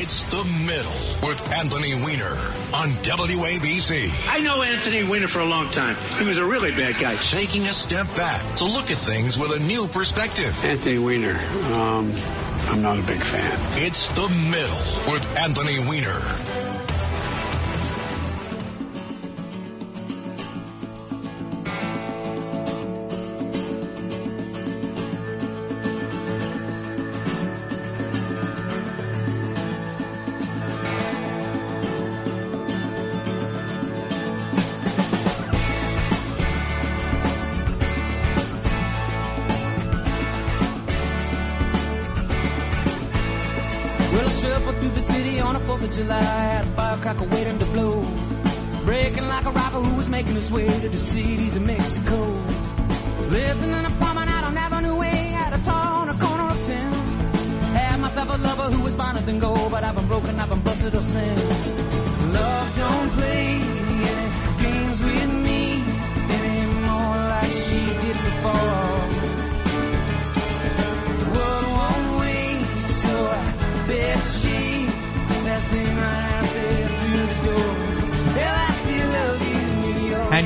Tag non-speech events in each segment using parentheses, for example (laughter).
It's the middle with Anthony Weiner on WABC. I know Anthony Weiner for a long time. He was a really bad guy. Taking a step back to look at things with a new perspective. Anthony Weiner, um, I'm not a big fan. It's the middle with Anthony Weiner.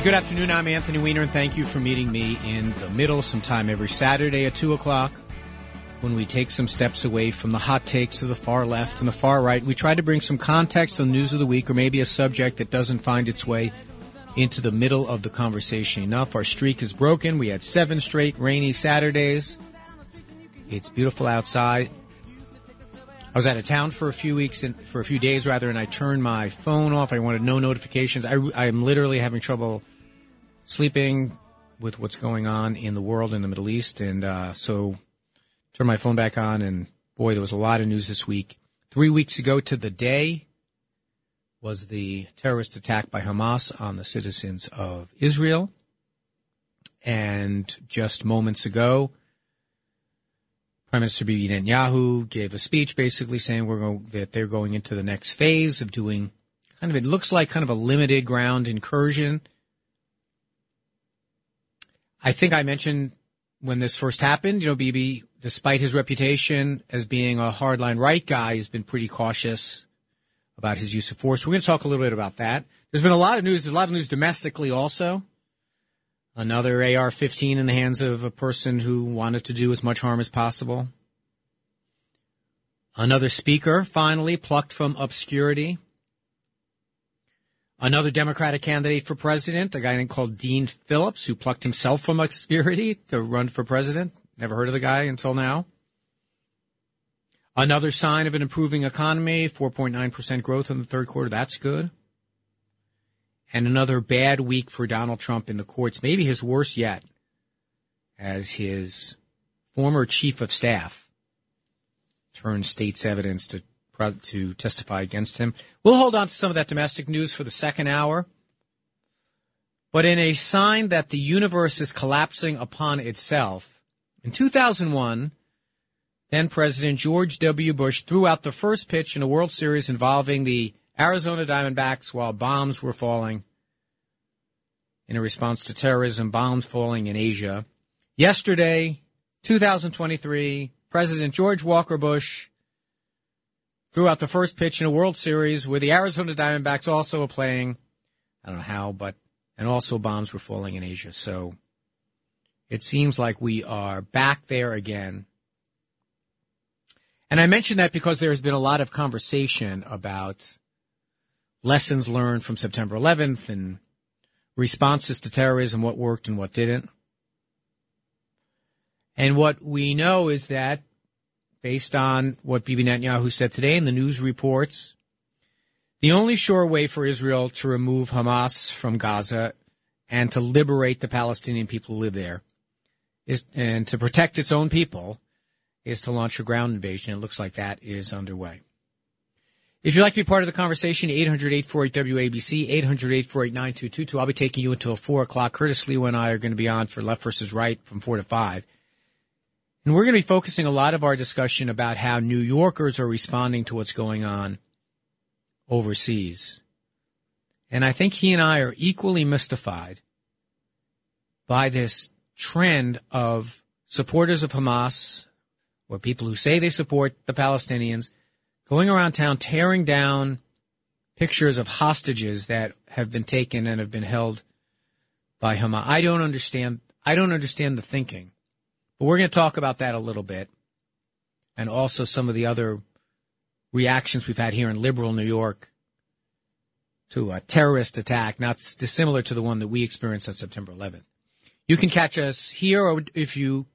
Good afternoon. I'm Anthony Weiner, and thank you for meeting me in the middle sometime every Saturday at 2 o'clock when we take some steps away from the hot takes of the far left and the far right. We try to bring some context on the news of the week or maybe a subject that doesn't find its way into the middle of the conversation enough. Our streak is broken. We had seven straight rainy Saturdays. It's beautiful outside. I was out of town for a few weeks and for a few days rather, and I turned my phone off. I wanted no notifications. I, I'm literally having trouble sleeping with what's going on in the world in the Middle East, and uh, so turned my phone back on, and boy, there was a lot of news this week. Three weeks ago to the day was the terrorist attack by Hamas on the citizens of Israel, and just moments ago. Prime Minister Bibi Netanyahu gave a speech basically saying we're going, that they're going into the next phase of doing kind of, it looks like kind of a limited ground incursion. I think I mentioned when this first happened, you know, Bibi, despite his reputation as being a hardline right guy, has been pretty cautious about his use of force. We're going to talk a little bit about that. There's been a lot of news, a lot of news domestically also. Another AR 15 in the hands of a person who wanted to do as much harm as possible. Another speaker finally plucked from obscurity. Another Democratic candidate for president, a guy named called Dean Phillips, who plucked himself from obscurity to run for president. Never heard of the guy until now. Another sign of an improving economy, 4.9% growth in the third quarter. That's good. And another bad week for Donald Trump in the courts, maybe his worst yet, as his former chief of staff turned state's evidence to to testify against him. We'll hold on to some of that domestic news for the second hour. But in a sign that the universe is collapsing upon itself, in 2001, then President George W. Bush threw out the first pitch in a World Series involving the Arizona Diamondbacks while bombs were falling in a response to terrorism, bombs falling in Asia. Yesterday, 2023, President George Walker Bush threw out the first pitch in a World Series where the Arizona Diamondbacks also were playing. I don't know how, but, and also bombs were falling in Asia. So it seems like we are back there again. And I mention that because there's been a lot of conversation about lessons learned from September 11th and responses to terrorism, what worked and what didn't. And what we know is that based on what Bibi Netanyahu said today in the news reports, the only sure way for Israel to remove Hamas from Gaza and to liberate the Palestinian people who live there is, and to protect its own people is to launch a ground invasion. It looks like that is underway. If you'd like to be part of the conversation, 800-848-WABC, 800-848-9222. I'll be taking you until 4 o'clock. Curtis Lee and I are going to be on for Left versus Right from 4 to 5. And we're going to be focusing a lot of our discussion about how New Yorkers are responding to what's going on overseas. And I think he and I are equally mystified by this trend of supporters of Hamas or people who say they support the Palestinians – going around town tearing down pictures of hostages that have been taken and have been held by Hamas. I don't understand. I don't understand the thinking, but we're going to talk about that a little bit, and also some of the other reactions we've had here in liberal New York to a terrorist attack, not dissimilar to the one that we experienced on September 11th. You can catch us here, or if you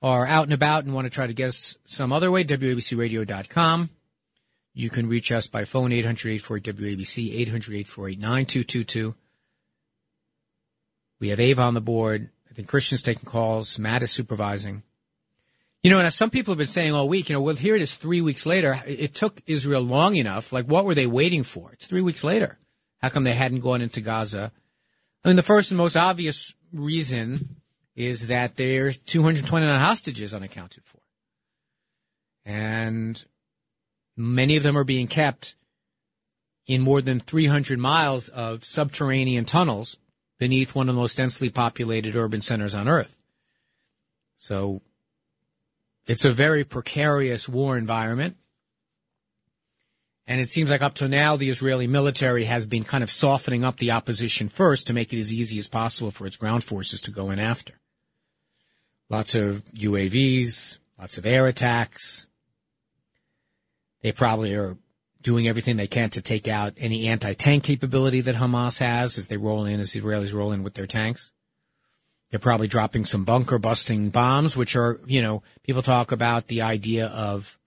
are out and about and want to try to get us some other way, WABCRadio.com. You can reach us by phone 800-848-WABC, 800-848-9222. We have Ava on the board. Think Christian's taking calls. Matt is supervising. You know, and as some people have been saying all week, you know, well, here it is three weeks later. It took Israel long enough. Like, what were they waiting for? It's three weeks later. How come they hadn't gone into Gaza? I mean, the first and most obvious reason is that there are 229 hostages unaccounted for. And Many of them are being kept in more than 300 miles of subterranean tunnels beneath one of the most densely populated urban centers on earth. So it's a very precarious war environment. And it seems like up to now, the Israeli military has been kind of softening up the opposition first to make it as easy as possible for its ground forces to go in after. Lots of UAVs, lots of air attacks, they probably are doing everything they can to take out any anti-tank capability that Hamas has as they roll in, as the Israelis roll in with their tanks. They're probably dropping some bunker busting bombs, which are, you know, people talk about the idea of,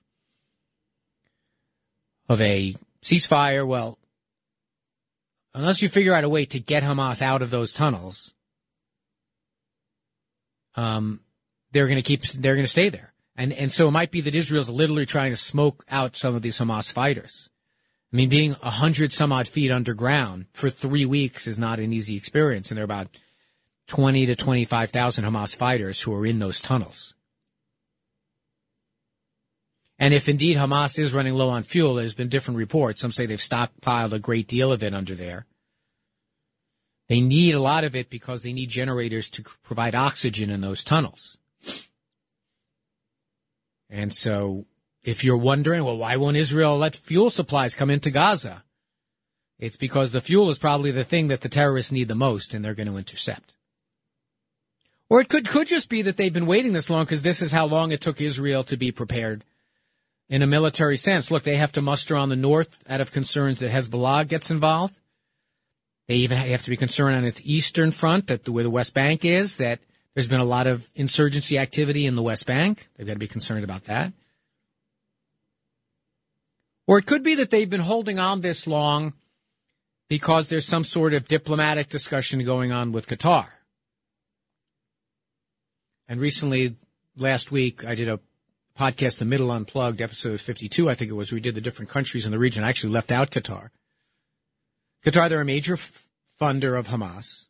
of a ceasefire. Well, unless you figure out a way to get Hamas out of those tunnels, um, they're going to keep, they're going to stay there. And, and so it might be that Israel's literally trying to smoke out some of these Hamas fighters. I mean, being a hundred some odd feet underground for three weeks is not an easy experience. And there are about 20 to 25,000 Hamas fighters who are in those tunnels. And if indeed Hamas is running low on fuel, there's been different reports. Some say they've stockpiled a great deal of it under there. They need a lot of it because they need generators to provide oxygen in those tunnels. And so if you're wondering, well, why won't Israel let fuel supplies come into Gaza? It's because the fuel is probably the thing that the terrorists need the most and they're going to intercept. Or it could, could just be that they've been waiting this long because this is how long it took Israel to be prepared in a military sense. Look, they have to muster on the north out of concerns that Hezbollah gets involved. They even have to be concerned on its eastern front, that the, where the West Bank is, that there's been a lot of insurgency activity in the West Bank. They've got to be concerned about that. Or it could be that they've been holding on this long because there's some sort of diplomatic discussion going on with Qatar. And recently, last week, I did a podcast, The Middle Unplugged, episode 52, I think it was. We did the different countries in the region. I actually left out Qatar. Qatar, they're a major f- funder of Hamas.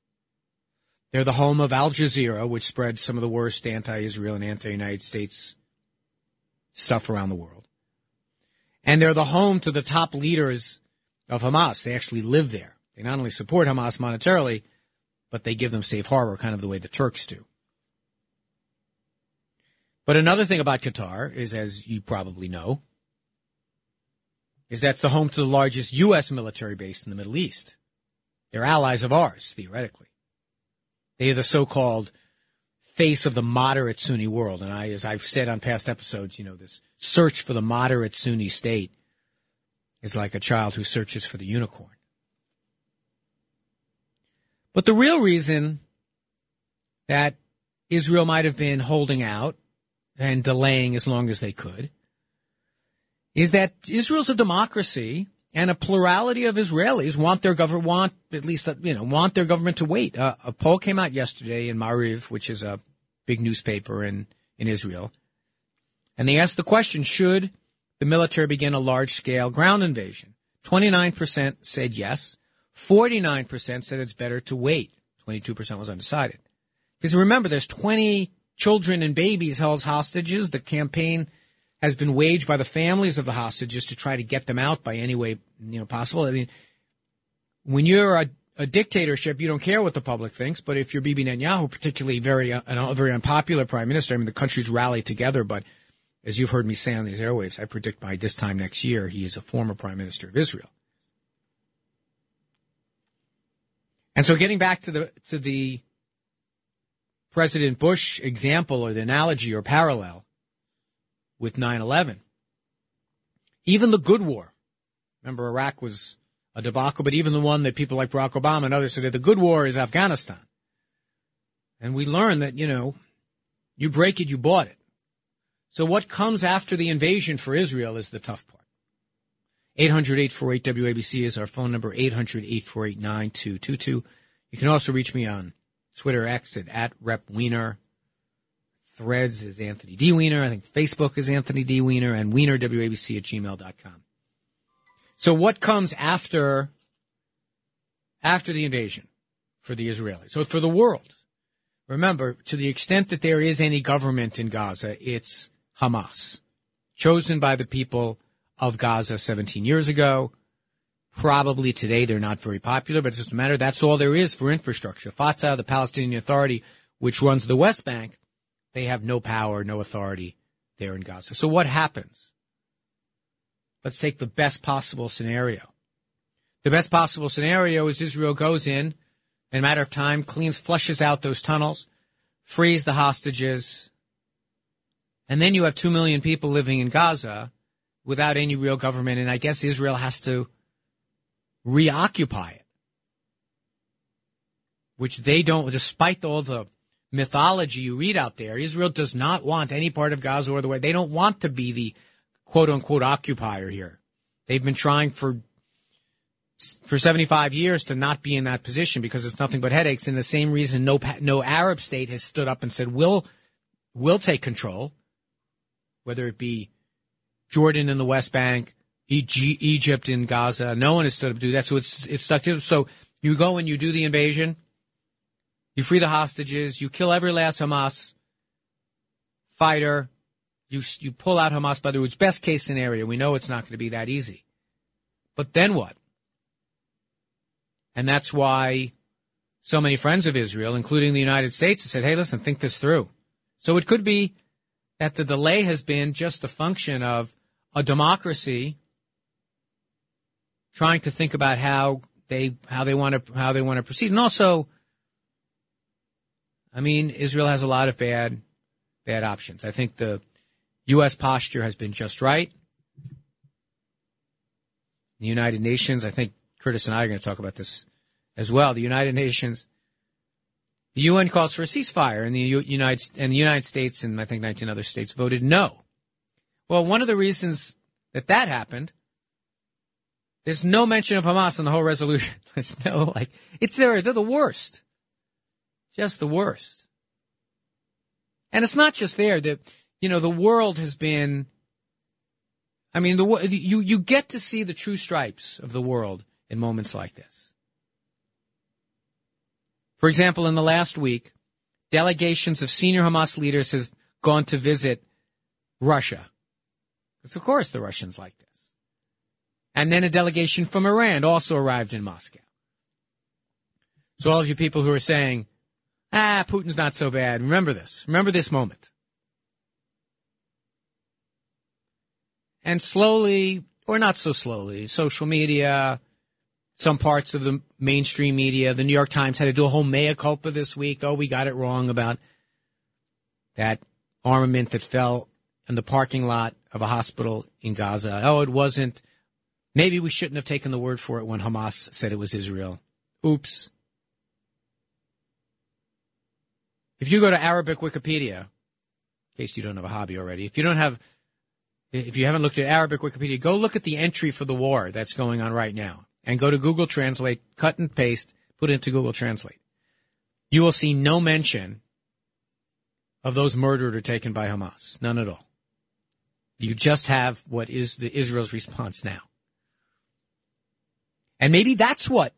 They're the home of Al Jazeera, which spreads some of the worst anti-Israel and anti-United States stuff around the world. And they're the home to the top leaders of Hamas. They actually live there. They not only support Hamas monetarily, but they give them safe harbor, kind of the way the Turks do. But another thing about Qatar is, as you probably know, is that's the home to the largest U.S. military base in the Middle East. They're allies of ours, theoretically. They are the so-called face of the moderate Sunni world. And I, as I've said on past episodes, you know, this search for the moderate Sunni state is like a child who searches for the unicorn. But the real reason that Israel might have been holding out and delaying as long as they could is that Israel's a democracy and a plurality of Israelis want their government want at least you know want their government to wait. Uh, a poll came out yesterday in Maariv, which is a big newspaper in in Israel, And they asked the question, should the military begin a large scale ground invasion? 29% said yes. 49% said it's better to wait. 22% was undecided. Because remember, there's 20 children and babies held hostages. The campaign has been waged by the families of the hostages to try to get them out by any way you know possible. I mean, when you're a, a dictatorship, you don't care what the public thinks. But if you're Bibi Netanyahu, particularly very uh, a very unpopular prime minister, I mean, the country's rallied together. But as you've heard me say on these airwaves, I predict by this time next year he is a former prime minister of Israel. And so, getting back to the to the President Bush example or the analogy or parallel with 9-11. Even the good war. Remember, Iraq was a debacle, but even the one that people like Barack Obama and others said the good war is Afghanistan. And we learned that, you know, you break it, you bought it. So what comes after the invasion for Israel is the tough part. 800-848-WABC is our phone number, 800-848-9222. You can also reach me on Twitter X at, at Rep Weiner. Threads is Anthony D. Weiner. I think Facebook is Anthony D. Weiner and WeinerWABC at gmail.com. So what comes after, after the invasion for the Israelis? So for the world, remember, to the extent that there is any government in Gaza, it's Hamas, chosen by the people of Gaza 17 years ago. Probably today they're not very popular, but it doesn't matter. That's all there is for infrastructure. Fatah, the Palestinian Authority, which runs the West Bank, they have no power, no authority there in Gaza. So what happens? Let's take the best possible scenario. The best possible scenario is Israel goes in, in a matter of time, cleans, flushes out those tunnels, frees the hostages, and then you have two million people living in Gaza without any real government, and I guess Israel has to reoccupy it. Which they don't, despite all the mythology you read out there, Israel does not want any part of Gaza or the way. They don't want to be the quote unquote occupier here. They've been trying for for 75 years to not be in that position because it's nothing but headaches. And the same reason no no Arab state has stood up and said we'll we'll take control, whether it be Jordan in the West Bank, Egypt in Gaza. No one has stood up to do that. So it's it's stuck to. So you go and you do the invasion. You free the hostages. You kill every last Hamas fighter. You, you pull out Hamas, by the way, best case scenario. We know it's not going to be that easy. But then what? And that's why so many friends of Israel, including the United States, have said, hey, listen, think this through. So it could be that the delay has been just a function of a democracy trying to think about how they how they want to how they want to proceed, and also I mean, Israel has a lot of bad, bad options. I think the U.S. posture has been just right. The United Nations, I think Curtis and I are going to talk about this as well. The United Nations, the UN calls for a ceasefire, and the United and the United States and I think 19 other states voted no. Well, one of the reasons that that happened, there's no mention of Hamas in the whole resolution. (laughs) There's no like it's there. They're the worst. Just the worst. And it's not just there that, you know, the world has been, I mean, the, you, you get to see the true stripes of the world in moments like this. For example, in the last week, delegations of senior Hamas leaders have gone to visit Russia. Because of course the Russians like this. And then a delegation from Iran also arrived in Moscow. So all of you people who are saying, ah, Putin's not so bad. Remember this. Remember this moment. And slowly, or not so slowly, social media, some parts of the mainstream media, the New York Times had to do a whole mea culpa this week. Oh, we got it wrong about that armament that fell in the parking lot of a hospital in Gaza. Oh, it wasn't. Maybe we shouldn't have taken the word for it when Hamas said it was Israel. Oops. If you go to Arabic Wikipedia, in case you don't have a hobby already, if you don't have, if you haven't looked at Arabic Wikipedia, go look at the entry for the war that's going on right now and go to Google Translate, cut and paste, put it into Google Translate. You will see no mention of those murdered or taken by Hamas. None at all. You just have what is the Israel's response now. And maybe that's what,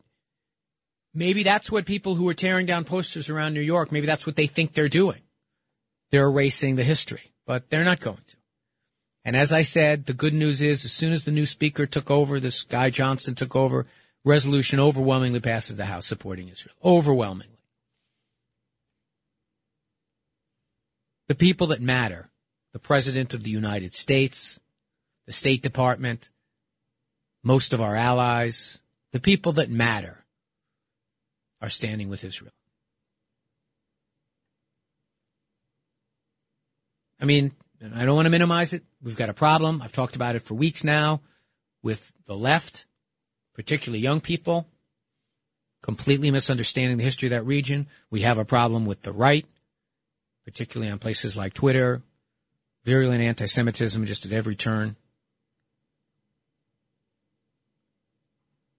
maybe that's what people who are tearing down posters around New York, maybe that's what they think they're doing. They're erasing the history, but they're not going to. And as I said, the good news is as soon as the new speaker took over, this guy Johnson took over, resolution overwhelmingly passes the House supporting Israel. Overwhelmingly. The people that matter, the President of the United States, the State Department, most of our allies, the people that matter are standing with Israel. I mean, I don't want to minimize it. We've got a problem. I've talked about it for weeks now with the left, particularly young people, completely misunderstanding the history of that region. We have a problem with the right, particularly on places like Twitter, virulent anti-Semitism just at every turn.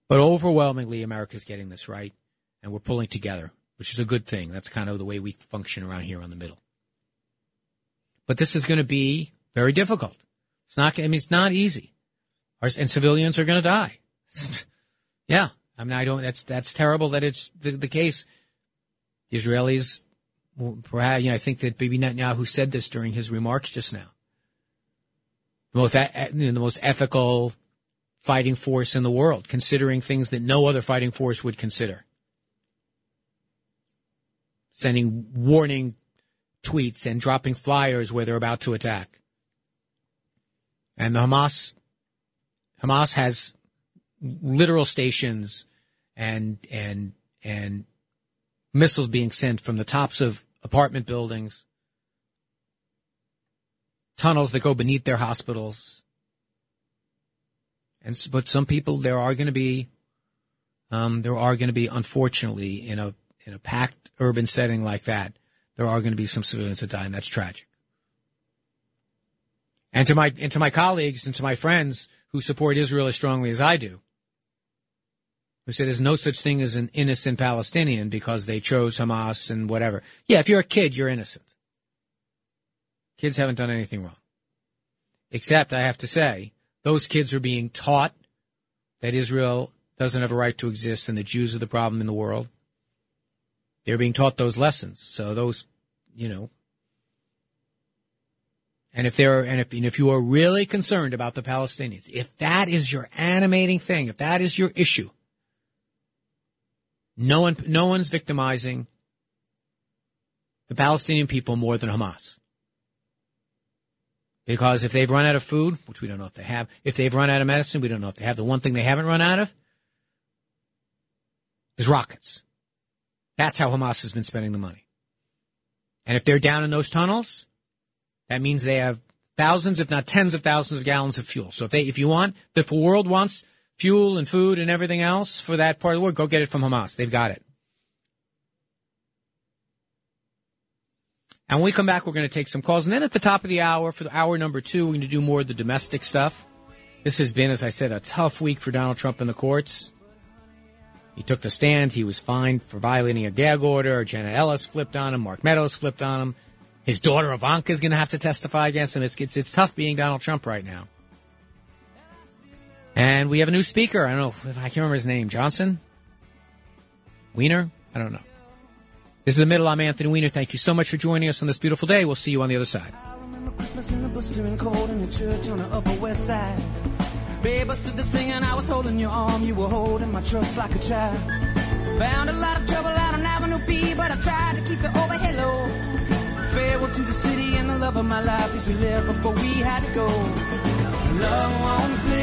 But overwhelmingly, America's getting this right, and we're pulling together, which is a good thing. That's kind of the way we function around here on the middle. But this is going to be very difficult. It's not, I mean, it's not easy. Our, and civilians are going to die. (laughs) yeah. I mean, I don't, that's, that's terrible that it's the, the case. The Israelis, perhaps, you know, I think that Bibi Netanyahu said this during his remarks just now. The most, the most ethical fighting force in the world, considering things that no other fighting force would consider. Sending warning tweets and dropping flyers where they're about to attack. And the Hamas, Hamas has literal stations and, and, and missiles being sent from the tops of apartment buildings, tunnels that go beneath their hospitals. And, but some people, there are going to be, um, there are going to be, unfortunately, in a, in a packed urban setting like that, there are going to be some civilians that die, and that's tragic. And to my and to my colleagues and to my friends who support Israel as strongly as I do, who say there's no such thing as an innocent Palestinian because they chose Hamas and whatever. Yeah, if you're a kid, you're innocent. Kids haven't done anything wrong. Except, I have to say, those kids are being taught that Israel doesn't have a right to exist and the Jews are the problem in the world. They're being taught those lessons. So those, you know, and if they're, and if, and if you are really concerned about the Palestinians, if that is your animating thing, if that is your issue, no one, no one's victimizing the Palestinian people more than Hamas. Because if they've run out of food, which we don't know if they have, if they've run out of medicine, we don't know if they have. The one thing they haven't run out of is rockets. That's how Hamas has been spending the money. And if they're down in those tunnels, that means they have thousands, if not tens of thousands of gallons of fuel. So if they, if you want, if the world wants fuel and food and everything else for that part of the world, go get it from Hamas. They've got it. And when we come back, we're going to take some calls. And then at the top of the hour, for the hour number two, we're going to do more of the domestic stuff. This has been, as I said, a tough week for Donald Trump in the courts. He took the stand. He was fined for violating a gag order. Jenna Ellis flipped on him. Mark Meadows flipped on him. His daughter Ivanka is going to have to testify against him. It's, it's, it's tough being Donald Trump right now. And we have a new speaker. I don't know if I can't remember his name. Johnson? Weiner? I don't know. This is the middle. I'm Anthony Weiner. Thank you so much for joining us on this beautiful day. We'll see you on the other side. Babe, I stood there singing, I was holding your arm, you were holding my trust like a child. Found a lot of trouble out on Avenue B, but I tried to keep the overhead low. Farewell to the city and the love of my life, these we lived before we had to go. Love won't play,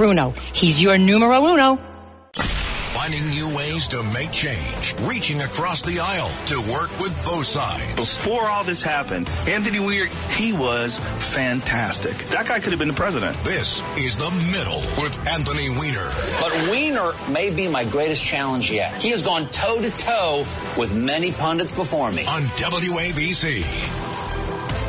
He's your numero uno. Finding new ways to make change, reaching across the aisle to work with both sides. Before all this happened, Anthony Weir, he was fantastic. That guy could have been the president. This is The Middle with Anthony Weiner. But Weiner may be my greatest challenge yet. He has gone toe to toe with many pundits before me. On WABC.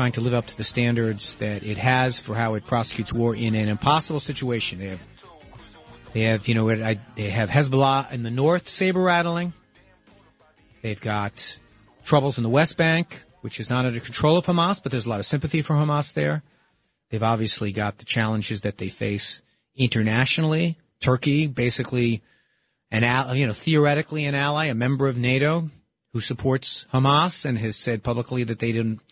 trying to live up to the standards that it has for how it prosecutes war in an impossible situation. They have, they have, you know, they have Hezbollah in the north saber rattling. They've got troubles in the West Bank, which is not under control of Hamas, but there's a lot of sympathy for Hamas there. They've obviously got the challenges that they face internationally. Turkey, basically, an al- you know theoretically an ally, a member of NATO, who supports Hamas and has said publicly that they didn't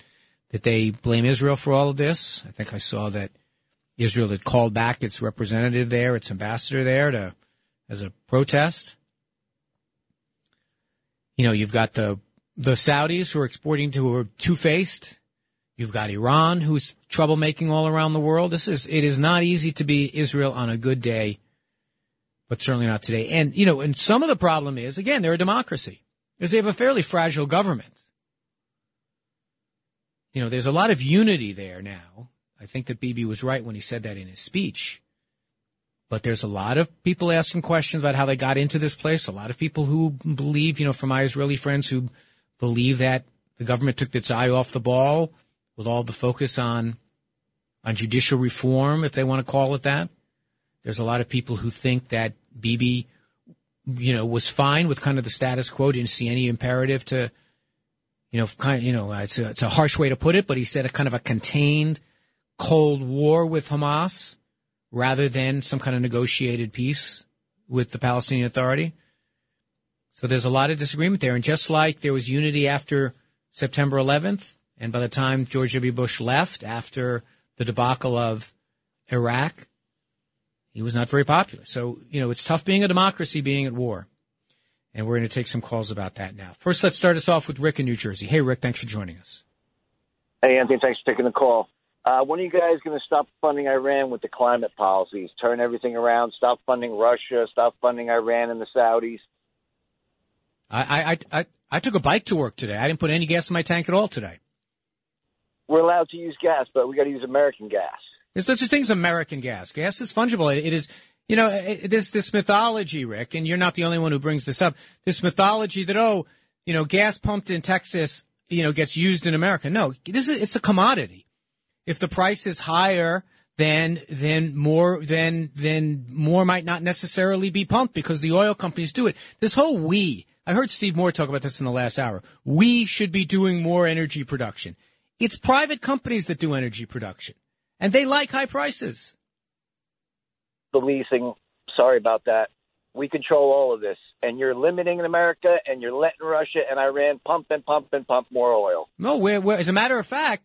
that they blame Israel for all of this. I think I saw that Israel had called back its representative there, its ambassador there, to as a protest. You know, you've got the the Saudis who are exporting to who are two faced. You've got Iran who's troublemaking all around the world. This is it is not easy to be Israel on a good day, but certainly not today. And you know, and some of the problem is again they're a democracy because they have a fairly fragile government. You know, there's a lot of unity there now. I think that Bibi was right when he said that in his speech. But there's a lot of people asking questions about how they got into this place. A lot of people who believe, you know, from my Israeli friends who believe that the government took its eye off the ball with all the focus on on judicial reform, if they want to call it that. There's a lot of people who think that Bibi, you know, was fine with kind of the status quo. Didn't see any imperative to, you know, kind of, you know, it's a, it's a harsh way to put it, but he said a kind of a contained Cold War with Hamas rather than some kind of negotiated peace with the Palestinian Authority. So there's a lot of disagreement there. And just like there was unity after September 11th, and by the time George W. Bush left after the debacle of Iraq, he was not very popular. So, you know, it's tough being a democracy being at war. And we're going to take some calls about that now. First, let's start us off with Rick in New Jersey. Hey, Rick, thanks for joining us. Hey, Anthony, thanks for taking the call. Uh, when are you guys going to stop funding Iran with the climate policies? Turn everything around. Stop funding Russia. Stop funding Iran and the Saudis. I, I, I, I took a bike to work today. I didn't put any gas in my tank at all today. We're allowed to use gas, but we got to use American gas. There's such a thing as American gas. Gas is fungible. It, it is, you know, it, this this mythology, Rick, and you're not the only one who brings this up. This mythology that oh, you know, gas pumped in Texas, you know, gets used in America. No, this is it's a commodity. If the price is higher, then then more then then more might not necessarily be pumped because the oil companies do it. This whole we. I heard Steve Moore talk about this in the last hour. We should be doing more energy production. It's private companies that do energy production, and they like high prices. The leasing. Sorry about that. We control all of this. and you're limiting America, and you're letting Russia and Iran pump and pump and pump more oil. No, we're, we're, as a matter of fact,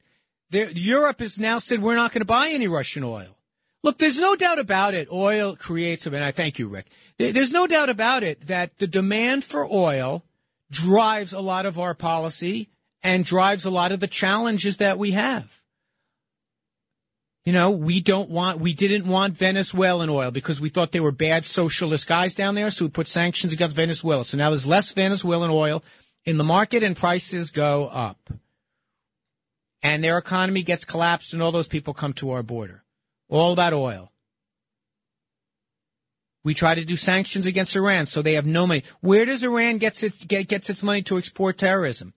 Europe has now said we're not going to buy any Russian oil. Look, there's no doubt about it. Oil creates, and I thank you, Rick. There's no doubt about it that the demand for oil drives a lot of our policy and drives a lot of the challenges that we have. You know, we don't want, we didn't want Venezuelan oil because we thought they were bad socialist guys down there, so we put sanctions against Venezuela. So now there's less Venezuelan oil in the market and prices go up. And their economy gets collapsed and all those people come to our border. All about oil. We try to do sanctions against Iran, so they have no money. Where does Iran gets its get, gets its money to export terrorism?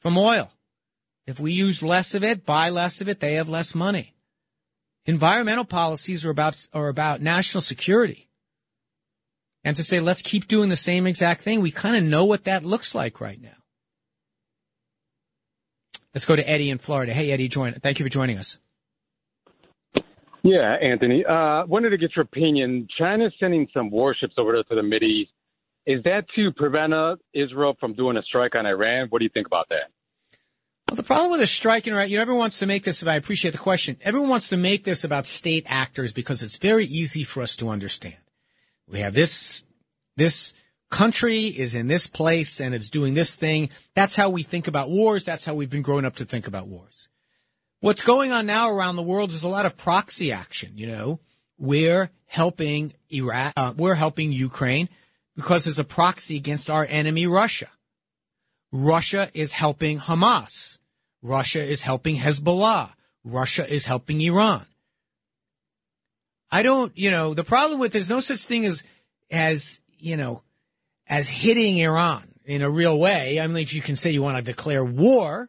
From oil. If we use less of it, buy less of it, they have less money. Environmental policies are about are about national security. And to say let's keep doing the same exact thing, we kind of know what that looks like right now. Let's go to Eddie in Florida. Hey Eddie, join. Thank you for joining us. Yeah, Anthony. Uh, wanted to get your opinion. China's sending some warships over there to the Mideast. Is that to prevent uh, Israel from doing a strike on Iran? What do you think about that? Well, the problem with a strike in Iran, you know, everyone wants to make this I appreciate the question. Everyone wants to make this about state actors because it's very easy for us to understand. We have this, this country is in this place and it's doing this thing. That's how we think about wars. That's how we've been growing up to think about wars. What's going on now around the world is a lot of proxy action. You know, we're helping Iraq, uh, we're helping Ukraine because it's a proxy against our enemy, Russia. Russia is helping Hamas. Russia is helping Hezbollah. Russia is helping Iran. I don't, you know, the problem with there's no such thing as, as, you know, as hitting Iran in a real way. I mean, if you can say you want to declare war,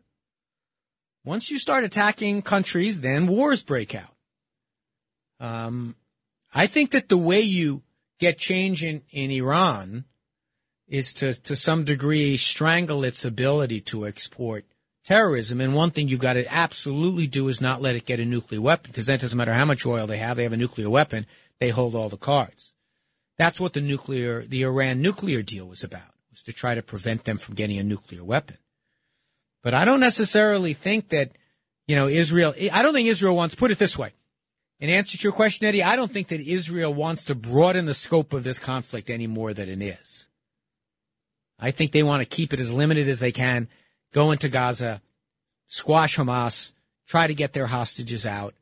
once you start attacking countries, then wars break out. Um, I think that the way you get change in, in Iran is to, to some degree strangle its ability to export terrorism. And one thing you've got to absolutely do is not let it get a nuclear weapon, because then it doesn't matter how much oil they have, they have a nuclear weapon, they hold all the cards. That's what the nuclear, the Iran nuclear deal was about, was to try to prevent them from getting a nuclear weapon. But I don't necessarily think that, you know, Israel, I don't think Israel wants, put it this way. In answer to your question, Eddie, I don't think that Israel wants to broaden the scope of this conflict any more than it is. I think they want to keep it as limited as they can, go into Gaza, squash Hamas, try to get their hostages out,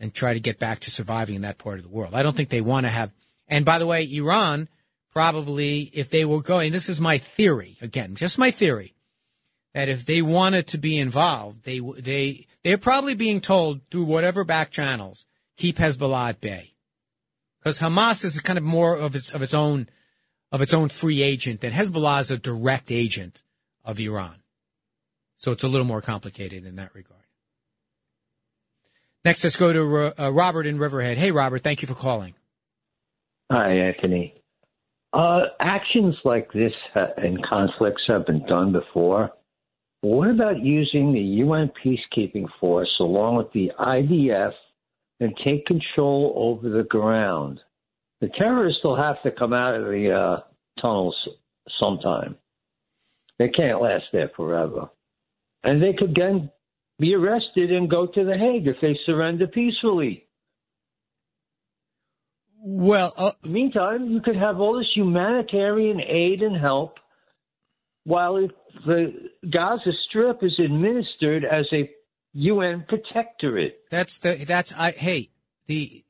and try to get back to surviving in that part of the world. I don't think they want to have, and by the way, Iran probably, if they were going, this is my theory, again, just my theory, that if they wanted to be involved, they, they, they're probably being told through whatever back channels, keep Hezbollah at bay. Because Hamas is kind of more of its, of its own, of its own free agent, and Hezbollah is a direct agent of Iran. So it's a little more complicated in that regard. Next, let's go to uh, Robert in Riverhead. Hey, Robert, thank you for calling. Hi, Anthony. Uh, actions like this in conflicts have been done before. What about using the UN peacekeeping force along with the IDF and take control over the ground? The terrorists will have to come out of the uh, tunnels sometime. They can't last there forever. And they could then be arrested and go to The Hague if they surrender peacefully. Well, uh, meantime, you could have all this humanitarian aid and help while it, the Gaza Strip is administered as a UN protectorate. That's the that's I hey the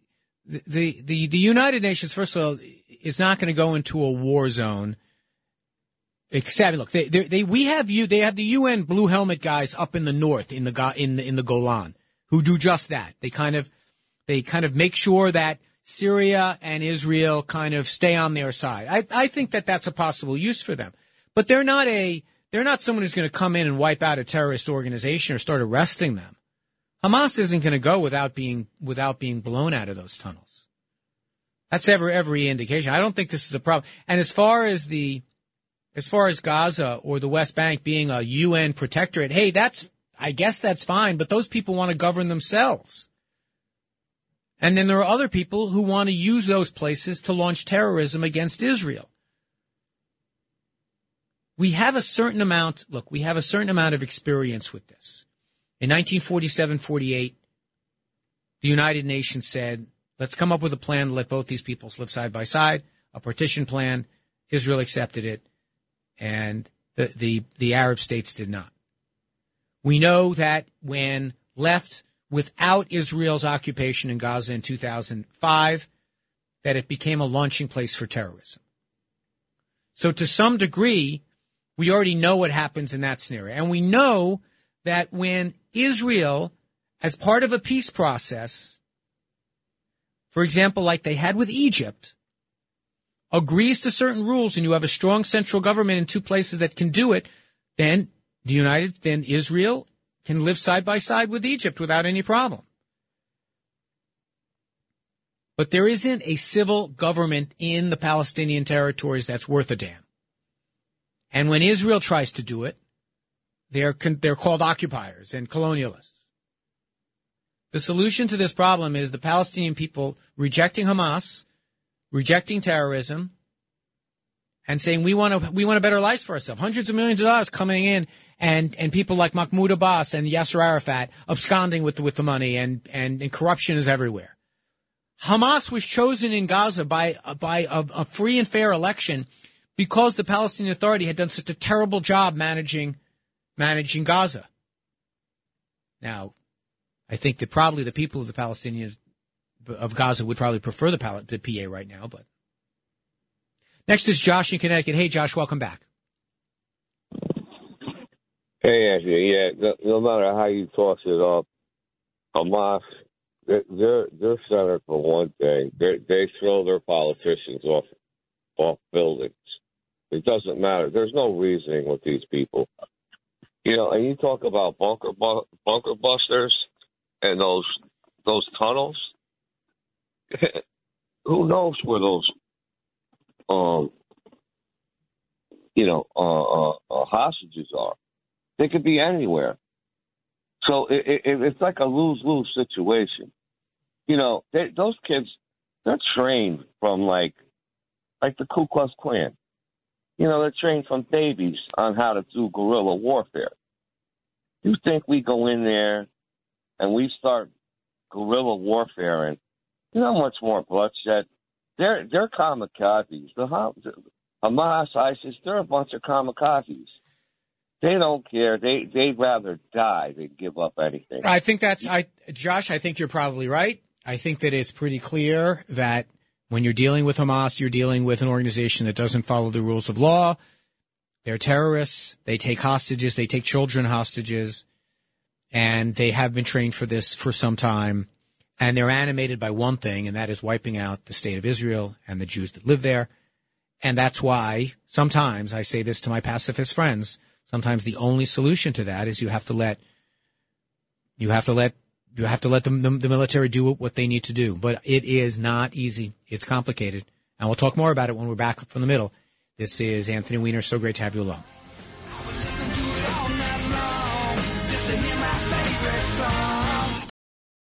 the the the United Nations first of all is not going to go into a war zone. Except look, they, they, they we have you they have the UN blue helmet guys up in the north in the in the, in the Golan who do just that. They kind of they kind of make sure that Syria and Israel kind of stay on their side. I I think that that's a possible use for them. But they're not a they're not someone who's going to come in and wipe out a terrorist organization or start arresting them. Hamas isn't going to go without being without being blown out of those tunnels. That's every every indication. I don't think this is a problem. And as far as the as far as Gaza or the West Bank being a UN protectorate, hey, that's I guess that's fine, but those people want to govern themselves. And then there are other people who want to use those places to launch terrorism against Israel. we have a certain amount, look, we have a certain amount of experience with this. In 1947 48, the United Nations said, let's come up with a plan to let both these peoples live side by side, a partition plan. Israel accepted it, and the, the, the Arab states did not. We know that when left without Israel's occupation in Gaza in 2005, that it became a launching place for terrorism. So to some degree, we already know what happens in that scenario. And we know that when Israel, as part of a peace process, for example, like they had with Egypt, agrees to certain rules and you have a strong central government in two places that can do it, then the United, then Israel can live side by side with Egypt without any problem. But there isn't a civil government in the Palestinian territories that's worth a damn. And when Israel tries to do it, they're, they're called occupiers and colonialists. The solution to this problem is the Palestinian people rejecting Hamas, rejecting terrorism, and saying we want a we want a better life for ourselves. Hundreds of millions of dollars coming in, and and people like Mahmoud Abbas and Yasser Arafat absconding with with the money, and, and and corruption is everywhere. Hamas was chosen in Gaza by by a, a free and fair election because the Palestinian Authority had done such a terrible job managing managing Gaza. Now, I think that probably the people of the Palestinians of Gaza would probably prefer the, PA right now, but next is Josh in Connecticut. Hey, Josh, welcome back. Hey, Anthony. Yeah, no, no matter how you toss it up, Hamas, they're they're centered for one thing. They they throw their politicians off off buildings. It doesn't matter. There's no reasoning with these people. You know, and you talk about bunker bu- bunker busters and those those tunnels. Who knows where those um you know uh, uh, uh, hostages are? They could be anywhere. So it, it, it's like a lose lose situation. You know, they, those kids they're trained from like like the Ku Klux Klan. You know, they're trained from babies on how to do guerrilla warfare. You think we go in there and we start guerrilla warfare and you know much more bloodshed? They're they're kamikazes. The Hamas, ISIS, they're a bunch of kamikazes. They don't care. They they'd rather die than give up anything. I think that's I Josh, I think you're probably right. I think that it's pretty clear that when you're dealing with Hamas, you're dealing with an organization that doesn't follow the rules of law. They're terrorists. They take hostages. They take children hostages. And they have been trained for this for some time. And they're animated by one thing, and that is wiping out the state of Israel and the Jews that live there. And that's why sometimes I say this to my pacifist friends. Sometimes the only solution to that is you have to let, you have to let you have to let the, the, the military do what they need to do. But it is not easy. It's complicated. And we'll talk more about it when we're back from the middle. This is Anthony Weiner. So great to have you along.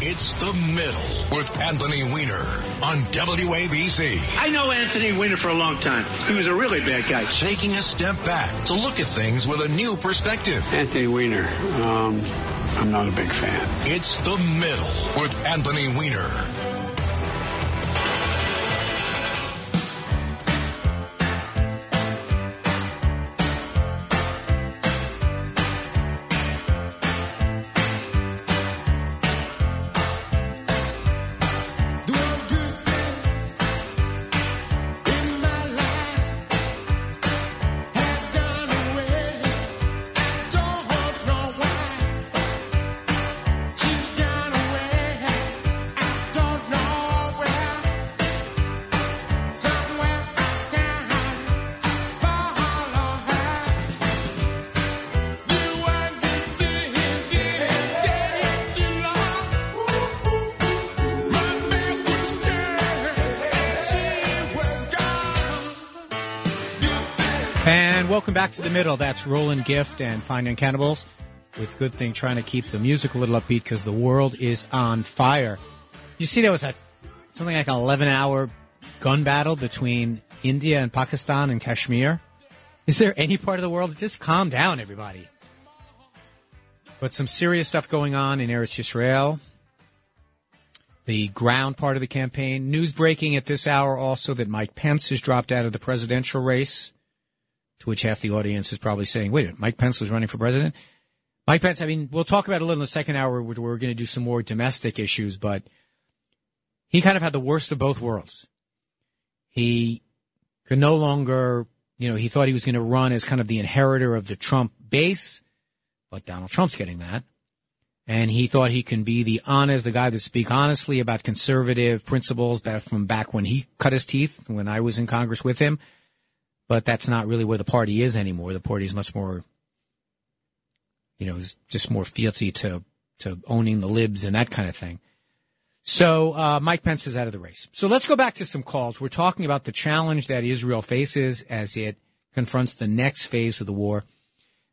It's the middle with Anthony Weiner on WABC. I know Anthony Weiner for a long time. He was a really bad guy. Taking a step back to look at things with a new perspective. Anthony Weiner, um, I'm not a big fan. It's the middle with Anthony Weiner. Back to the middle. That's Roland Gift and Fine Young Cannibals with Good Thing trying to keep the music a little upbeat because the world is on fire. You see, there was a something like an 11 hour gun battle between India and Pakistan and Kashmir. Is there any part of the world? Just calm down, everybody. But some serious stuff going on in Eretz Yisrael. The ground part of the campaign. News breaking at this hour also that Mike Pence has dropped out of the presidential race to which half the audience is probably saying, wait a minute, Mike Pence was running for president? Mike Pence, I mean, we'll talk about it a little in the second hour where we're going to do some more domestic issues, but he kind of had the worst of both worlds. He could no longer, you know, he thought he was going to run as kind of the inheritor of the Trump base, but Donald Trump's getting that. And he thought he can be the honest, the guy that speak honestly about conservative principles back from back when he cut his teeth, when I was in Congress with him but that's not really where the party is anymore. The party is much more, you know, just more fealty to, to owning the libs and that kind of thing. So, uh, Mike Pence is out of the race. So let's go back to some calls. We're talking about the challenge that Israel faces as it confronts the next phase of the war.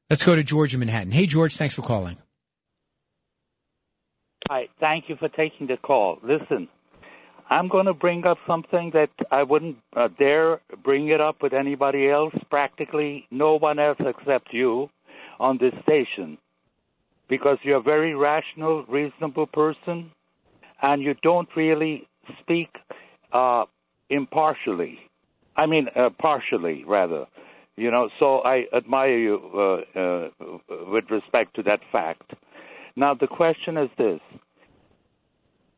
Let's go to George in Manhattan. Hey, George, thanks for calling. Hi, thank you for taking the call. Listen, I'm going to bring up something that I wouldn't uh, dare bring it up with anybody else, practically no one else except you on this station, because you're a very rational, reasonable person, and you don't really speak uh, impartially. I mean, uh, partially, rather. You know, so I admire you uh, uh, with respect to that fact. Now, the question is this.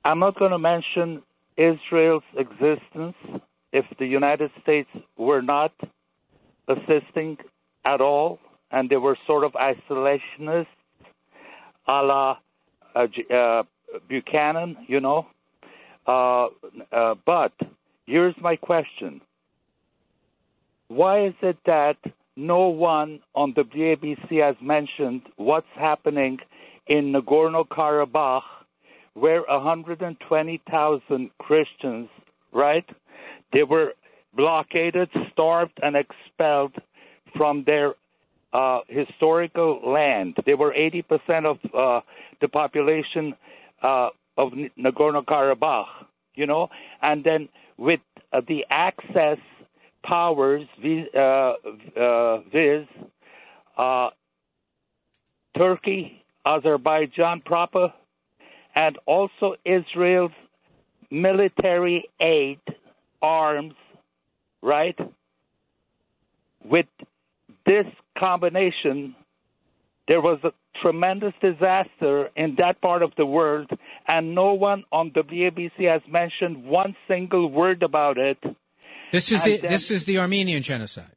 I'm not going to mention Israel's existence if the United States were not assisting at all and they were sort of isolationists a la uh, uh, Buchanan, you know. Uh, uh, but here's my question Why is it that no one on the WABC has mentioned what's happening in Nagorno Karabakh where 120,000 Christians, right? They were blockaded, starved, and expelled from their uh, historical land. They were 80% of uh, the population uh, of Nagorno Karabakh, you know, and then with uh, the Axis powers, uh, uh, viz, Turkey, Azerbaijan proper, and also Israel's military aid, arms, right? With this combination, there was a tremendous disaster in that part of the world, and no one on the WABC has mentioned one single word about it. This is the then, this is the Armenian genocide.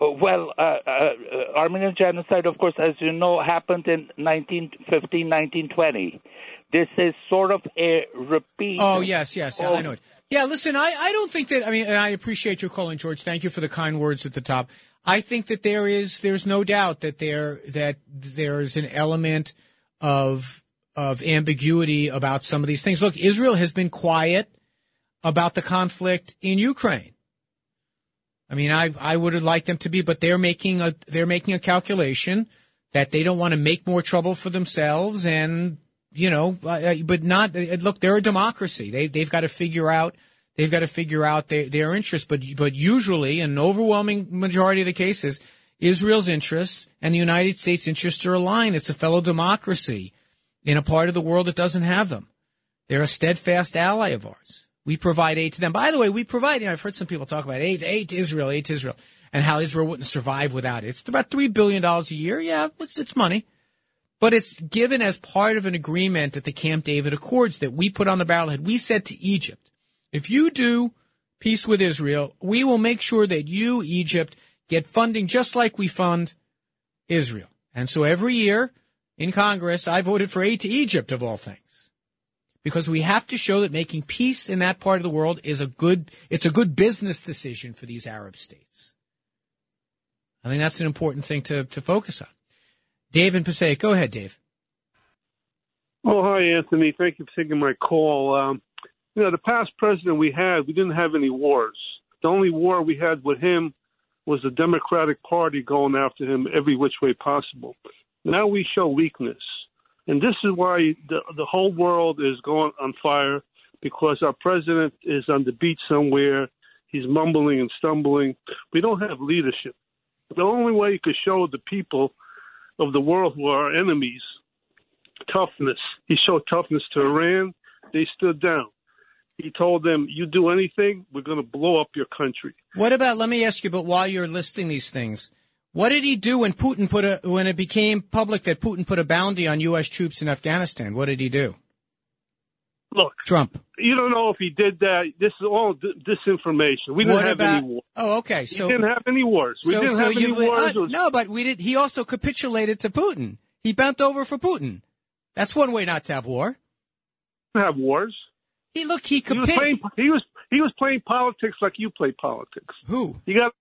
Uh, well, uh, uh, Armenian genocide, of course, as you know, happened in 1915, 1920. This is sort of a repeat. Oh, yes, yes, of, I know it. Yeah, listen, I, I don't think that, I mean, and I appreciate your calling, George. Thank you for the kind words at the top. I think that there is, there's no doubt that there, that there's an element of, of ambiguity about some of these things. Look, Israel has been quiet about the conflict in Ukraine. I mean, I I would have liked them to be, but they're making a they're making a calculation that they don't want to make more trouble for themselves, and you know, uh, uh but not uh, look. They're a democracy. They they've got to figure out they've got to figure out their their interests. But but usually, an overwhelming majority of the cases, Israel's interests and the United States' interests are aligned. It's a fellow democracy in a part of the world that doesn't have them. They're a steadfast ally of ours. We provide aid to them. By the way, we provide, you know, I've heard some people talk about aid, aid to Israel, aid to Israel, and how Israel wouldn't survive without it. It's about $3 billion a year. Yeah, it's, it's money. But it's given as part of an agreement at the Camp David Accords that we put on the barrelhead. We said to Egypt, if you do peace with Israel, we will make sure that you, Egypt, get funding just like we fund Israel. And so every year in Congress, I voted for aid to Egypt of all things because we have to show that making peace in that part of the world is a good it's a good business decision for these Arab states. I think that's an important thing to, to focus on. Dave and Passaic, go ahead, Dave. Oh, hi, Anthony. Thank you for taking my call. Um, you know, the past president we had, we didn't have any wars. The only war we had with him was the Democratic Party going after him every which way possible. Now we show weakness. And this is why the, the whole world is going on fire because our president is on the beach somewhere. He's mumbling and stumbling. We don't have leadership. The only way you could show the people of the world who are our enemies toughness. He showed toughness to Iran. They stood down. He told them, "You do anything, we're going to blow up your country." What about? Let me ask you. But while you're listing these things, what did he do when Putin put a when it became public that Putin put a bounty on U.S. troops in Afghanistan? What did he do? Look, Trump. You don't know if he did that. This is all d- disinformation. We didn't What have about- any wars. Oh, okay. So we didn't have any wars. We so, didn't so have any wars. uh, no, but we did. He also capitulated to Putin. He bent over for Putin. That's one way not to have war. have wars. He look. He He was playing. He was he was playing politics like you play politics. Who? You got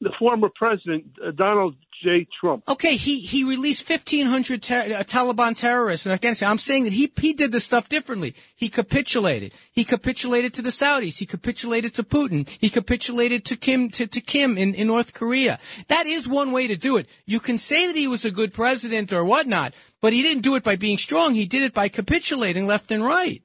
the, former president uh, Donald J. Trump. Okay, he he released fifteen hundred ter- uh, Taliban terrorists in Afghanistan. I'm saying that he he did the stuff differently. He capitulated. He capitulated to the Saudis. He capitulated to Putin. He capitulated to Kim to, to Kim in, in North Korea. That is one way to do it. You can say that he was a good president or whatnot, but he didn't do it by being strong. He did it by capitulating left and right.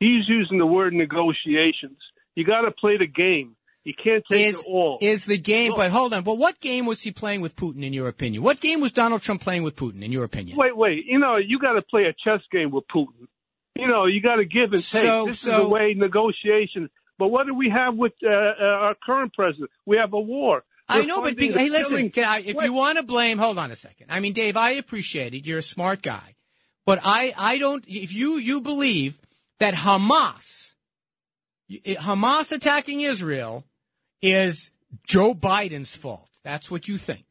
He's using the word negotiations. You got to play the game. You can't take is, it all. Is the game, but hold on. But what game was he playing with Putin, in your opinion? What game was Donald Trump playing with Putin, in your opinion? Wait, wait. You know, you got to play a chess game with Putin. You know, you got to give and take. So- this is the way negotiations. But what do we have with uh, uh, our current president? We have a war. I We're know, but be, hey, listen. Can I, if Wait. you want to blame, hold on a second. I mean, Dave, I appreciate it. You're a smart guy, but I, I don't. If you you believe that Hamas, Hamas attacking Israel, is Joe Biden's fault, that's what you think.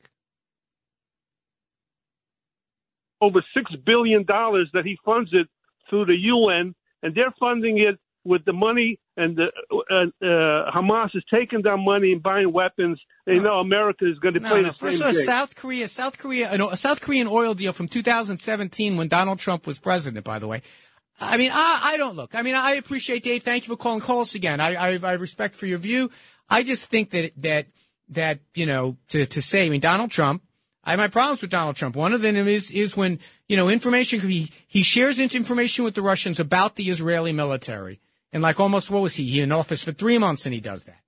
over six billion dollars that he funds it through the UN, and they're funding it with the money. And the, uh, uh, Hamas is taking that money and buying weapons. They know America is going to No, play no. the First same of all, game. South Korea, South Korea, a South Korean oil deal from 2017 when Donald Trump was president. By the way, I mean, I, I don't look. I mean, I appreciate Dave. Thank you for calling. Call us again. I, I, I have respect for your view. I just think that that that you know to to say. I mean, Donald Trump. I have my problems with Donald Trump. One of them is is when you know information he he shares information with the Russians about the Israeli military, and like almost what was he? He in office for three months and he does that.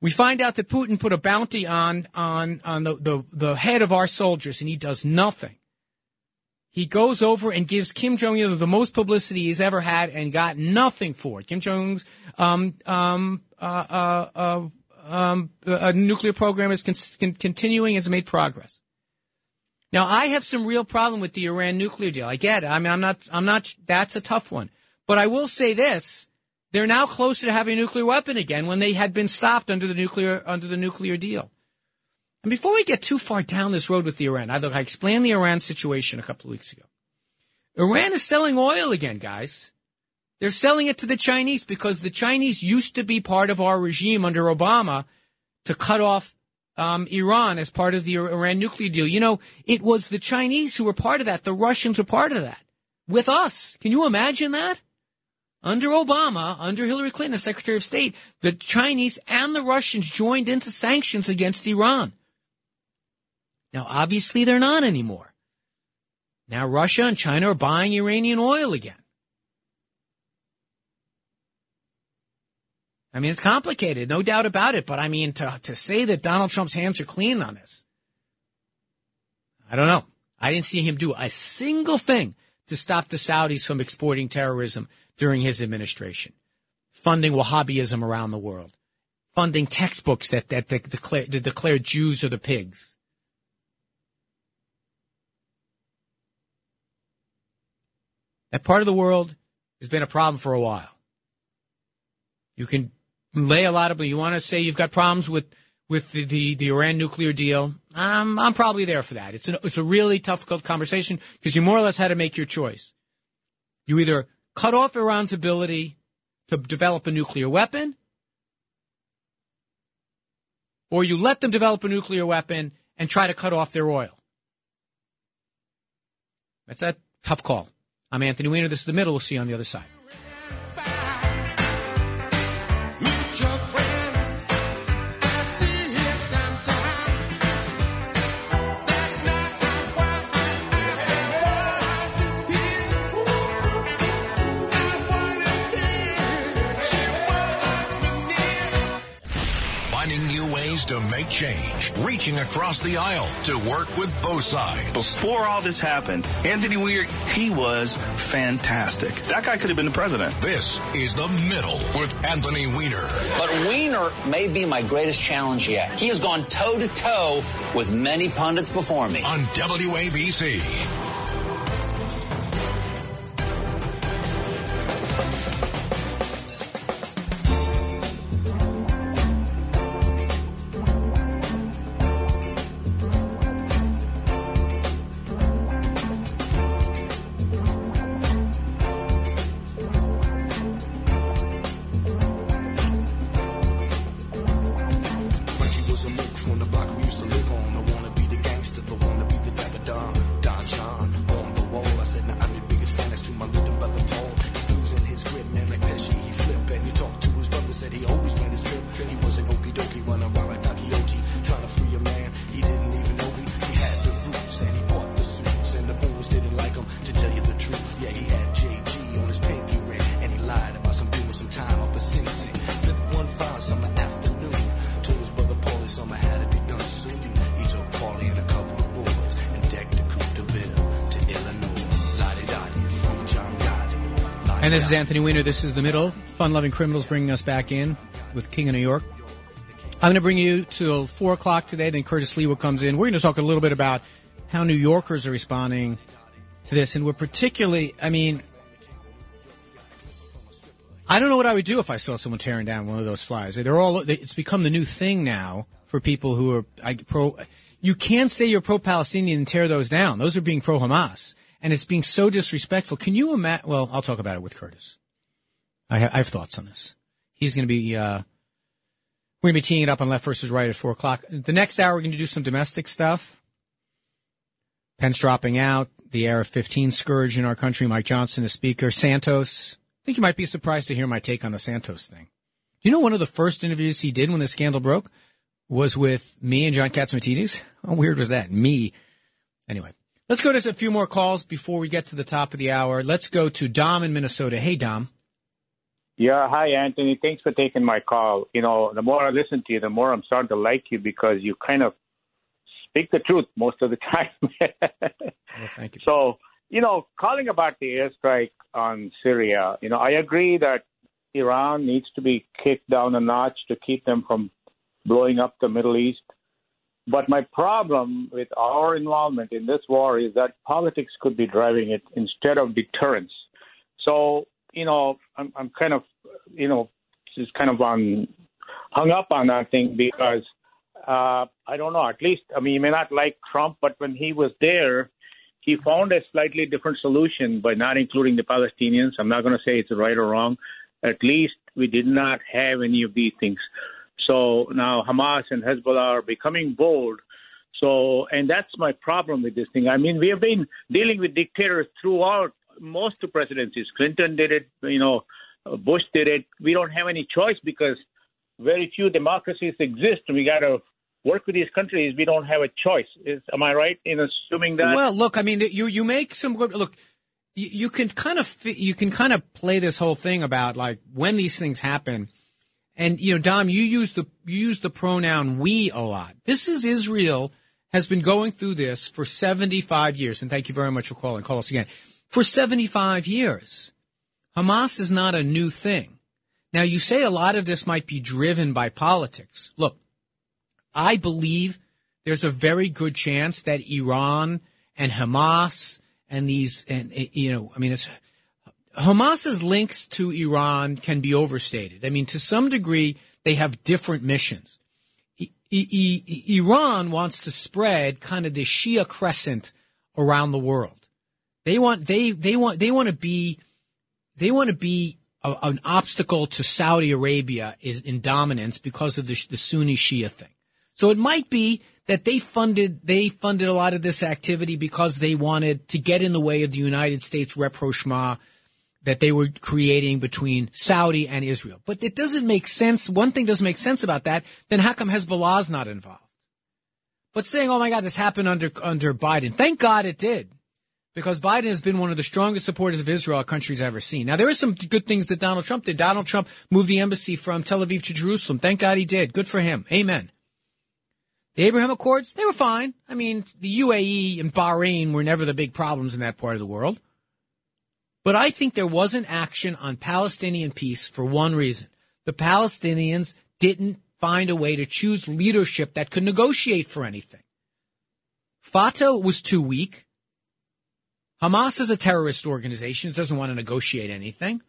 We find out that Putin put a bounty on on on the, the, the head of our soldiers, and he does nothing. He goes over and gives Kim Jong Il the most publicity he's ever had, and got nothing for it. Kim Jong's um um uh uh, uh um uh, nuclear program is con- continuing, has made progress. Now, I have some real problem with the Iran nuclear deal. I get it. I mean, I'm not I'm not. That's a tough one. But I will say this: they're now closer to having a nuclear weapon again when they had been stopped under the nuclear under the nuclear deal. And before we get too far down this road with the Iran, I I explained the Iran situation a couple of weeks ago. Iran is selling oil again, guys. They're selling it to the Chinese because the Chinese used to be part of our regime under Obama to cut off um, Iran as part of the Iran nuclear deal. You know, it was the Chinese who were part of that. The Russians were part of that with us. Can you imagine that? Under Obama, under Hillary Clinton as Secretary of State, the Chinese and the Russians joined into sanctions against Iran. Now, obviously, they're not anymore. Now, Russia and China are buying Iranian oil again. I mean, it's complicated, no doubt about it. But I mean, to, to say that Donald Trump's hands are clean on this, I don't know. I didn't see him do a single thing to stop the Saudis from exporting terrorism during his administration, funding Wahhabism around the world, funding textbooks that, that, that, declare, that declare Jews are the pigs. That part of the world has been a problem for a while. You can lay a lot of, you want to say you've got problems with, with the, the, the Iran nuclear deal. Um, I'm probably there for that. It's a, it's a really tough conversation because you more or less had to make your choice. You either cut off Iran's ability to develop a nuclear weapon, or you let them develop a nuclear weapon and try to cut off their oil. That's a tough call. I'm Anthony Weiner. This is The Middle. We'll see you on the other side. To make change, reaching across the aisle to work with both sides. Before all this happened, Anthony Weir, he was fantastic. That guy could have been the president. This is The Middle with Anthony Weiner. But Weiner may be my greatest challenge yet. He has gone toe to toe with many pundits before me. On WABC. And this is Anthony Weiner. This is The Middle. Fun loving criminals bringing us back in with King of New York. I'm going to bring you till 4 o'clock today. Then Curtis Sliwa comes in. We're going to talk a little bit about how New Yorkers are responding to this. And we're particularly, I mean, I don't know what I would do if I saw someone tearing down one of those flags. They're all, it's become the new thing now for people who are I, pro. You can't say you're pro-Palestinian and tear those down. Those are being pro-Hamas. And it's being so disrespectful. Can you imagine? Well, I'll talk about it with Curtis. I, ha- I have thoughts on this. He's going to be, uh, we're going to be teeing it up on left versus right at four o'clock. The next hour, we're going to do some domestic stuff. Pence dropping out, the AR-15 scourge in our country. Mike Johnson, the speaker. Santos. I think you might be surprised to hear my take on the Santos thing. You know, one of the first interviews he did when the scandal broke was with me and John Catsimatidis. How weird was that? Me. Anyway, let's go to a few more calls before we get to the top of the hour. Let's go to Dom in Minnesota. Hey, Dom. Yeah, hi Anthony. Thanks for taking my call. You know, the more I listen to you, the more I'm starting to like you because you kind of speak the truth most of the (laughs) time. Well, thank you. so, you know, calling about the airstrike on Syria, you know, I agree that Iran needs to be kicked down a notch to keep them from blowing up the Middle East. But my problem with our involvement in this war is that politics could be driving it instead of deterrence. So, you know, I'm, I'm kind of, you know, just kind of on hung up on that thing because uh, I don't know. At least, I mean, you may not like Trump, but when he was there, he found a slightly different solution by not including the Palestinians. I'm not going to say it's right or wrong. At least we did not have any of these things. So now Hamas and Hezbollah are becoming bold. So, and that's my problem with this thing. I mean, we have been dealing with dictators throughout most presidencies. Clinton did it, you know, Bush did it. We don't have any choice because very few democracies exist. We got to work with these countries. We don't have a choice. Is, am I right in assuming that? Well, look, I mean, you you make some good look. You, you can kind of you can kind of play this whole thing about like when these things happen, and you know, Dom, you use the you use the pronoun we a lot. This is Israel has been going through this for seventy five years, and thank you very much for calling. Call us again for seventy five years. Hamas is not a new thing. Now, you say a lot of this might be driven by politics. Look, I believe there's a very good chance that Iran and Hamas and these, and you know, I mean, it's, Hamas's links to Iran can be overstated. I mean, to some degree, they have different missions. I, I, I, Iran wants to spread kind of the Shia crescent around the world. They want, they, they want, they want to be, they want to be a, an obstacle to Saudi Arabia is in dominance because of the, the Sunni Shia thing. So it might be that they funded they funded a lot of this activity because they wanted to get in the way of the United States rapprochement that they were creating between Saudi and Israel. But it doesn't make sense. One thing doesn't make sense about that. Then how come Hezbollah's not involved? But saying, "Oh my God, this happened under under Biden," thank God it did because Biden has been one of the strongest supporters of Israel a country's ever seen. Now, there are some good things that Donald Trump did. Donald Trump moved the embassy from Tel Aviv to Jerusalem. Thank God he did. Good for him. Amen. The Abraham Accords, they were fine. I mean, the UAE and Bahrain were never the big problems in that part of the world. But I think there wasn't action on Palestinian peace for one reason. The Palestinians didn't find a way to choose leadership that could negotiate for anything. Fatah was too weak. Hamas is a terrorist organization. It doesn't want to negotiate anything.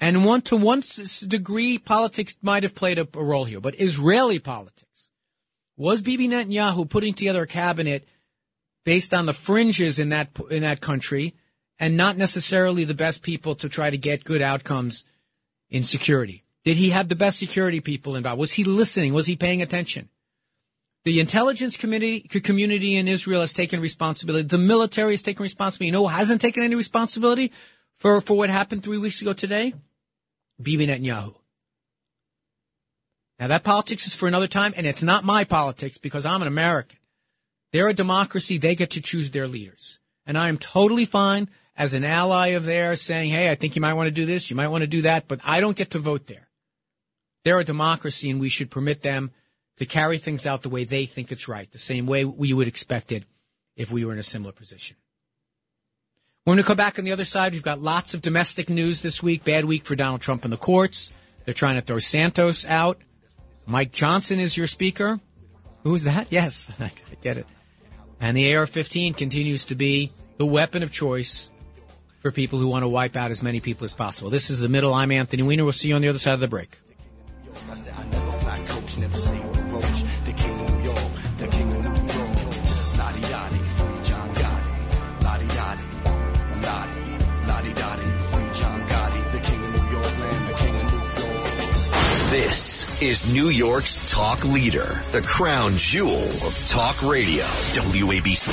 And one to one degree, politics might have played a, a role here, but Israeli politics was Bibi Netanyahu putting together a cabinet based on the fringes in that in that country, and not necessarily the best people to try to get good outcomes in security. Did he have the best security people involved? Was he listening? Was he paying attention? The intelligence community, community in Israel has taken responsibility. The military has taken responsibility. You know hasn't taken any responsibility for, for what happened three weeks ago today? Bibi Netanyahu. Now that politics is for another time, and it's not my politics because I'm an American. They're a democracy. They get to choose their leaders. And I am totally fine as an ally of theirs saying, hey, I think you might want to do this, you might want to do that, but I don't get to vote there. They're a democracy and we should permit them to carry things out the way they think it's right, the same way we would expect it if we were in a similar position. When we come back on the other side, we've got lots of domestic news this week. Bad week for Donald Trump in the courts. They're trying to throw Santos out. Mike Johnson is your speaker. Who's that? Yes, (laughs) I get it. And the AR-15 continues to be the weapon of choice for people who want to wipe out as many people as possible. This is the middle. I'm Anthony Weiner. We'll see you on the other side of the break. This is New York's talk leader, the crown jewel of talk radio, WABC.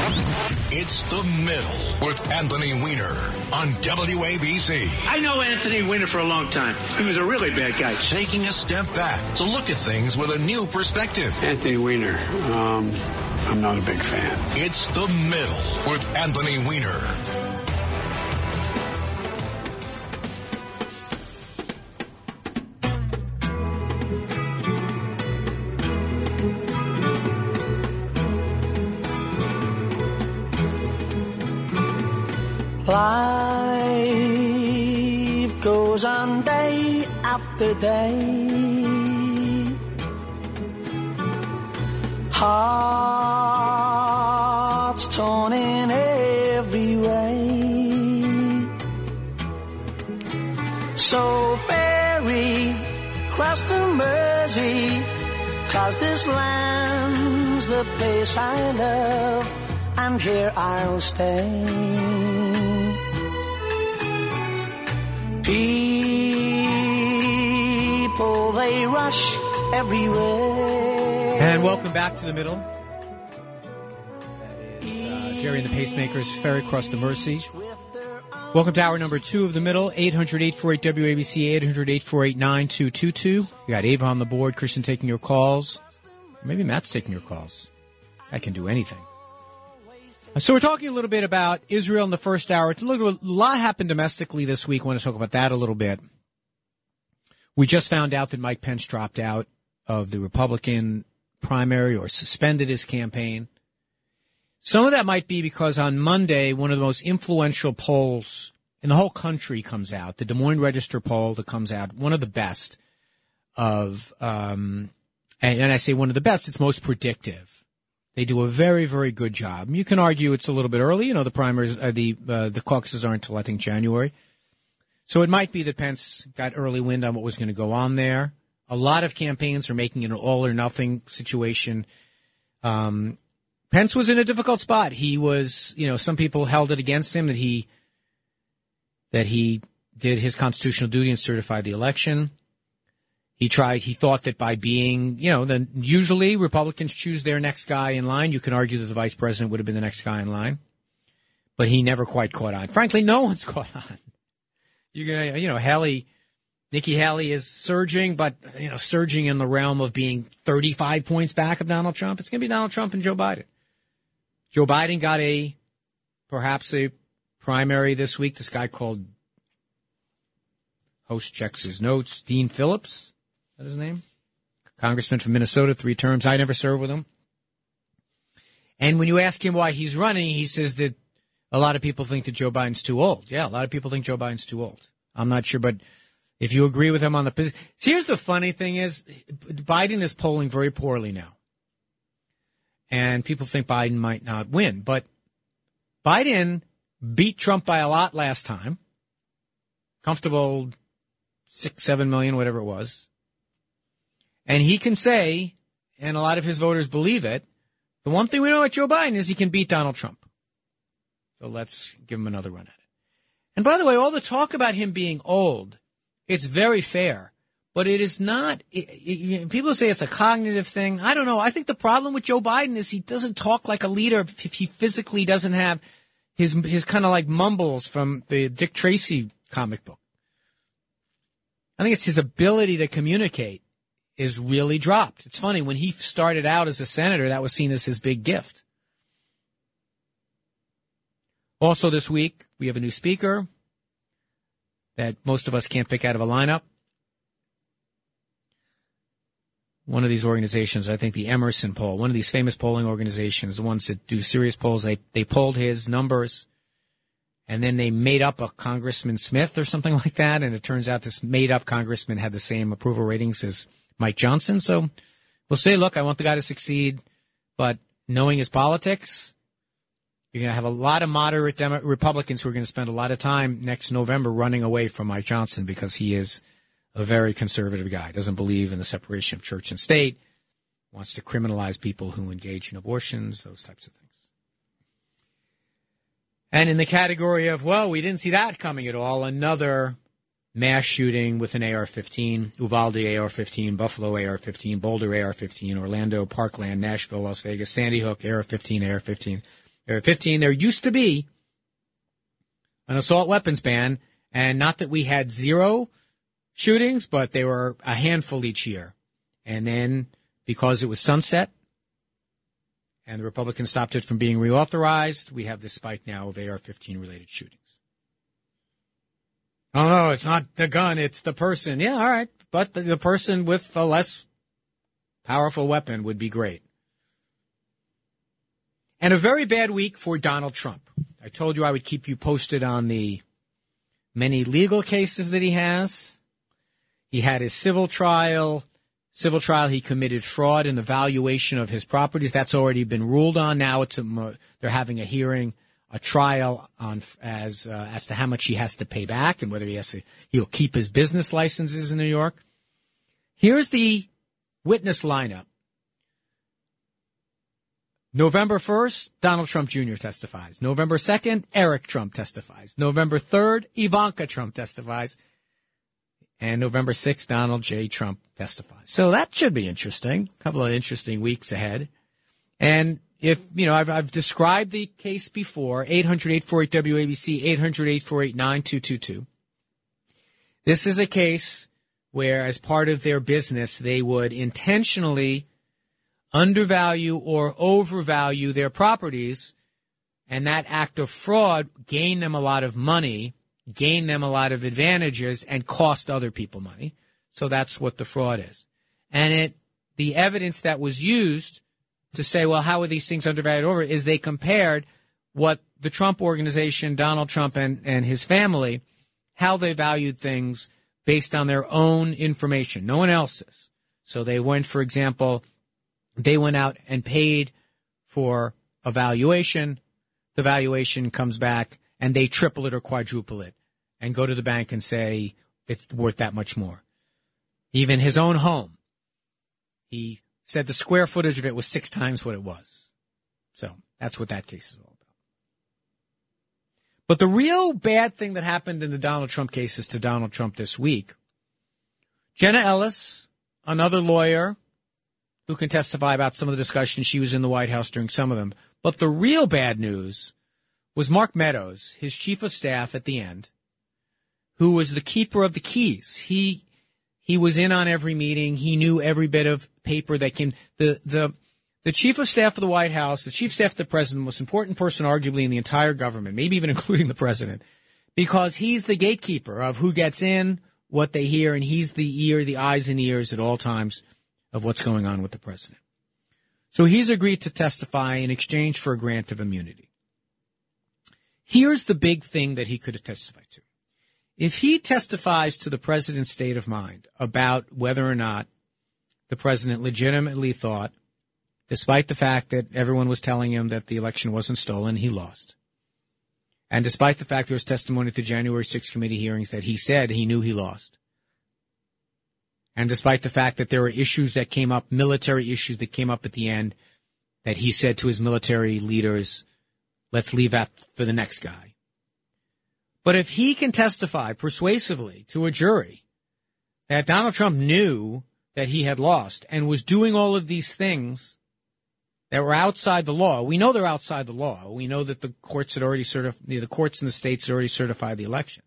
It's the middle with Anthony Weiner on WABC. I know Anthony Weiner for a long time. He was a really bad guy. Taking a step back to look at things with a new perspective. Anthony Weiner, um, I'm not a big fan. It's the middle with Anthony Weiner. After day. Hearts torn in every way. So ferry cross the Mersey, cause this land's the place I love, and here I'll stay. People, they rush everywhere. And welcome back to the middle. Uh, Gerry and the Pacemakers, Ferry Cross the Mersey. Welcome to hour number two of the middle, 800-848-WABC, 800-848-9222. We got Ava on the board, Christian taking your calls. Maybe Matt's taking your calls. I can do anything. So we're talking a little bit about Israel in the first hour. a lot happened domestically this week. I want to talk about that a little bit. We just found out that Mike Pence dropped out of the Republican primary or suspended his campaign. Some of that might be because on Monday, one of the most influential polls in the whole country comes out, the Des Moines Register poll that comes out, one of the best of, um, and, and I say one of the best, it's most predictive they do a very, very good job. You can argue it's a little bit early. You know, the primaries, uh, the uh, the caucuses aren't until I think January, so it might be that Pence got early wind on what was going to go on there. A lot of campaigns are making it an all or nothing situation. Um, Pence was in a difficult spot. He was, you know, some people held it against him that he that he did his constitutional duty and certified the election. He tried, he thought that by being, you know, then usually Republicans choose their next guy in line. You can argue that the vice president would have been the next guy in line, but he never quite caught on. Frankly, no one's (laughs) caught on. You you know, Haley, Nikki Haley is surging, but, you know, surging in the realm of being 35 points back of Donald Trump. It's going to be Donald Trump and Joe Biden. Joe Biden got a, perhaps a primary this week. This guy called host checks his notes, Dean Phillips that his name? congressman from Minnesota, three terms. I never served with him. And when you ask him why he's running, he says that a lot of people think that Joe Biden's too old. Yeah, a lot of people think Joe Biden's too old. I'm not sure, but if you agree with him on the position, here's the funny thing is Biden is polling very poorly now. And people think Biden might not win, but Biden beat Trump by a lot last time. Comfortable six, seven million, whatever it was. And he can say, and a lot of his voters believe it, the one thing we know about Joe Biden is he can beat Donald Trump. So let's give him another run at it. And by the way, all the talk about him being old, it's very fair, but it is not. It, it, people say it's a cognitive thing. I don't know. I think the problem with Joe Biden is he doesn't talk like a leader if he physically doesn't have his his kind of like mumbles from the Dick Tracy comic book. I think it's his ability to communicate is really dropped. It's funny when he started out as a senator, that was seen as his big gift. Also this week, we have a new speaker that most of us can't pick out of a lineup. One of these organizations, I think the Emerson poll, one of these famous polling organizations, the ones that do serious polls, they, they polled his numbers and then they made up a Congressman Smith or something (laughs) like that. And it turns out this made up congressman had the same approval ratings as Mike Johnson. So we'll say, look, I want the guy to succeed, but knowing his politics, you're going to have a lot of moderate Demo- Republicans who are going to spend a lot of time next November running away from Mike Johnson because he is a very conservative guy, doesn't believe in the separation of church and state, wants to criminalize people who engage in abortions, those types of things. And in the category of, well, we didn't see that coming at all, another mass shooting with an AR-15, Uvalde AR-15, Buffalo AR-15, Boulder AR-15, Orlando, Parkland, Nashville, Las Vegas, Sandy Hook AR-15, AR-15, AR-15. There used to be an assault weapons ban, and not that we had zero shootings, but they were a handful each year. And then because it was sunset and the Republicans stopped it from being reauthorized, we have this spike now of AR-15 related shootings. Oh no, it's not the gun, it's the person. Yeah, all right. But the, the person with a less powerful weapon would be great. And a very bad week for Donald Trump. I told you I would keep you posted on the many legal cases that he has. He had his civil trial. Civil trial, he committed fraud in the valuation of his properties. That's already been ruled on. Now it's a, they're having a hearing, a trial on as uh, as to how much he has to pay back and whether he has to he'll keep his business licenses in New York. Here's the witness lineup. November 1st, Donald Trump Jr. testifies. November 2nd, Eric Trump testifies. November 3rd, Ivanka Trump testifies. And November 6th, Donald J. Trump testifies. So that should be interesting. A couple of interesting weeks ahead. And if, you know, I've, I've described the case before, 800-848-WABC, 800-848-9222. This is a case where as part of their business, they would intentionally undervalue or overvalue their properties and that act of fraud gain them a lot of money, gain them a lot of advantages and cost other people money. So that's what the fraud is. And it, the evidence that was used to say, well, how are these things undervalued over is they compared what the Trump organization, Donald Trump and, and his family, how they valued things based on their own information, no one else's. So they went, for example, they went out and paid for a valuation. The valuation comes back and they triple it or quadruple it and go to the bank and say it's worth that much more. Even his own home, he said the square footage of it was six times what it was. So that's what that case is all about. But the real bad thing that happened in the Donald Trump cases to Donald Trump this week, Jenna Ellis, another lawyer who can testify about some of the discussions she was in the White House during some of them. But the real bad news was Mark Meadows, his chief of staff at the end, who was the keeper of the keys. He he was in on every meeting. He knew every bit of paper that came. The the the chief of staff of the White House, the chief of staff of the president, most important person arguably in the entire government, maybe even (laughs) including the president, because he's the gatekeeper of who gets in, what they hear, and he's the ear, the eyes and ears at all times of what's going on with the president. So he's agreed to testify in exchange for a grant of immunity. Here's the big thing that he could have testified to. If he testifies to the president's state of mind about whether or not the president legitimately thought, despite the fact that everyone was telling him that the election wasn't stolen, he lost. And despite the fact there was testimony at the January 6th committee hearings that he said he knew he lost. And despite the fact that there were issues that came up, military issues that came up at the end, that he said to his military leaders, let's leave that for the next guy. But if he can testify persuasively to a jury that Donald Trump knew that he had lost and was doing all of these things that were outside the law, we know they're outside the law. We know that the courts had already certified, the courts in the states had already certified the election.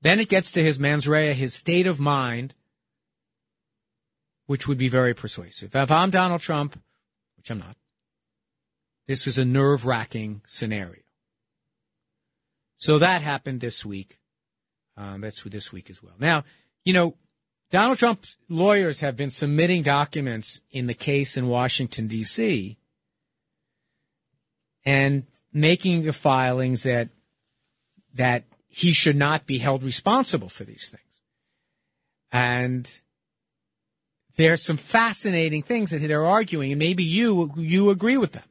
Then it gets to his mens rea, his state of mind, which would be very persuasive. If I'm Donald Trump, which I'm not, this was a nerve wracking scenario. So that happened this week. Um, that's this week as well. Now, you know, Donald Trump's lawyers have been submitting documents in the case in Washington, D.C., and making the filings that that he should not be held responsible for these things. And there's some fascinating things that they're arguing, and maybe you you agree with them.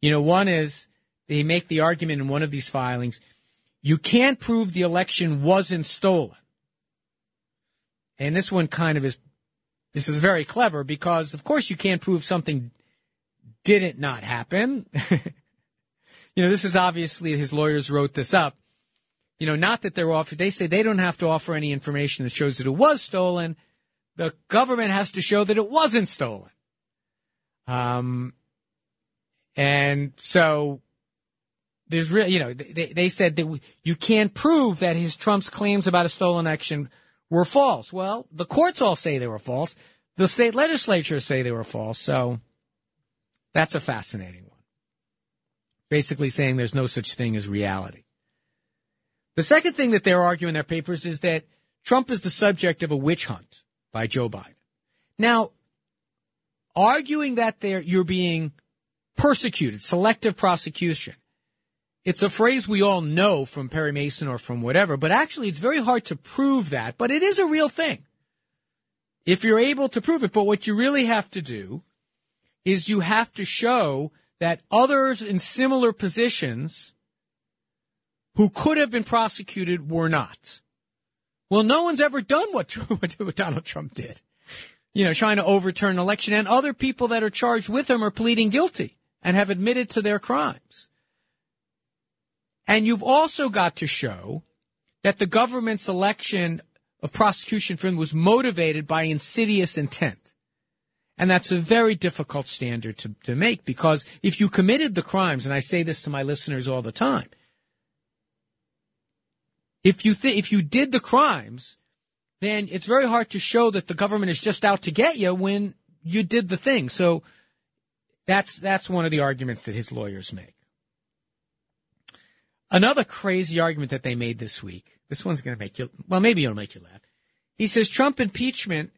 You know, one is they make the argument in one of these filings, you can't prove the election wasn't stolen. And this one kind of is this is very clever because of course you can't prove something didn't not happen. (laughs) you know, this is obviously his lawyers wrote this up. You know, not that they're offer they say they don't have to offer any information that shows that it was stolen the government has to show that it wasn't stolen. Um, and so there's real, you know, they, they said that you can't prove that his Trump's claims about a stolen election were false. Well, the courts all say they were false. The state legislatures say they were false. So that's a fascinating one. Basically saying there's no such thing as reality. The second thing that they're arguing in their papers is that Trump is the subject of a witch hunt by Joe Biden. Now, arguing that there you're being persecuted, selective prosecution. It's a phrase we all know from Perry Mason or from whatever, but actually it's very hard to prove that, but it is a real thing. If you're able to prove it, but what you really have to do is you have to show that others in similar positions who could have been prosecuted were not. Well, no one's ever done what, (laughs) what Donald Trump did. You know, trying to overturn an election and other people that are charged with him are pleading guilty and have admitted to their crimes. And you've also got to show that the government's election of prosecution for him was motivated by insidious intent. And that's a very difficult standard to, to make because if you committed the crimes, and I say this to my listeners all the time, if you th- if you did the crimes, then it's very hard to show that the government is just out to get you when you did the thing. So that's that's one of the arguments that his lawyers make. Another crazy argument that they made this week. This one's going to make you well, maybe it'll make you laugh. He says Trump impeachment.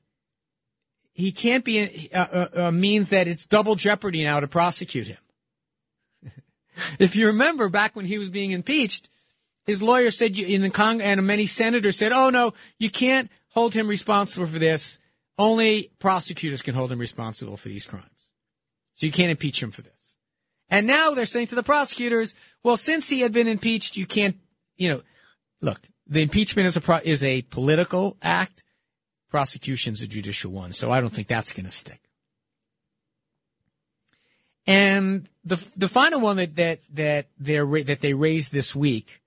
He can't be uh, uh, uh, means that it's double jeopardy now to prosecute him. (laughs) if you remember back when he was being impeached, his lawyer said in the Cong- and many senators said, "Oh no, you can't hold him responsible for this. Only prosecutors can hold him responsible for these crimes. So you can't impeach him for this." And now they're saying to the prosecutors, "Well, since he had been impeached, you can't, you know, look, the impeachment is a pro- is a political act. Prosecution's a judicial one. So I don't think that's going to stick." And the the final one that that that they that they raised this week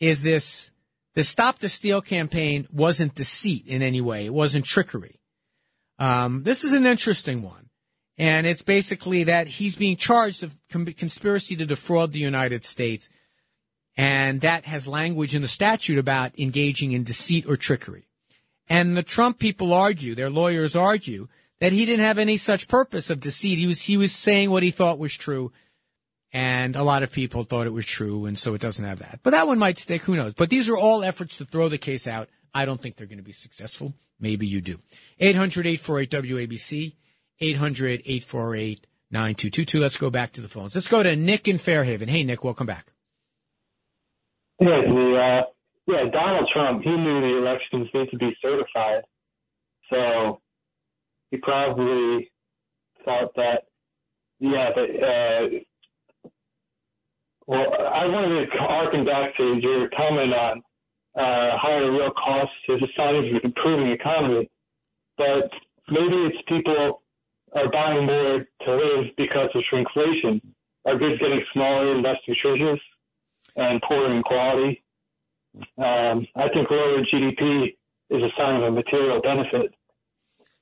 is this the Stop the Steal campaign wasn't deceit in any way. It wasn't trickery. Um, this is an interesting one. And it's basically that he's being charged of conspiracy to defraud the United States. And that has language in the statute about engaging in deceit or trickery. And the Trump people argue, their lawyers argue, that he didn't have any such purpose of deceit. He was, he was saying what he thought was true and a lot of people thought it was true, and so it doesn't have that. But that one might stick. Who knows? But these are all efforts to throw the case out I don't think they're going to be successful. Maybe you do. 800 848 WABC, 800 848 9222. Let's go back to the phones. Let's go to Nick in Fairhaven. Hey, Nick, welcome back. Yeah, uh, yeah Donald Trump. He knew the elections need to be certified, so he probably thought that. Yeah, but uh, well, I wanted to harken back to your comment on uh, higher real costs as a sign of an improving economy, but maybe it's people are buying more to live because of shrinkflation. Are goods getting smaller and less nutritious and poorer in quality. Um, I think lower GDP is a sign of a material benefit.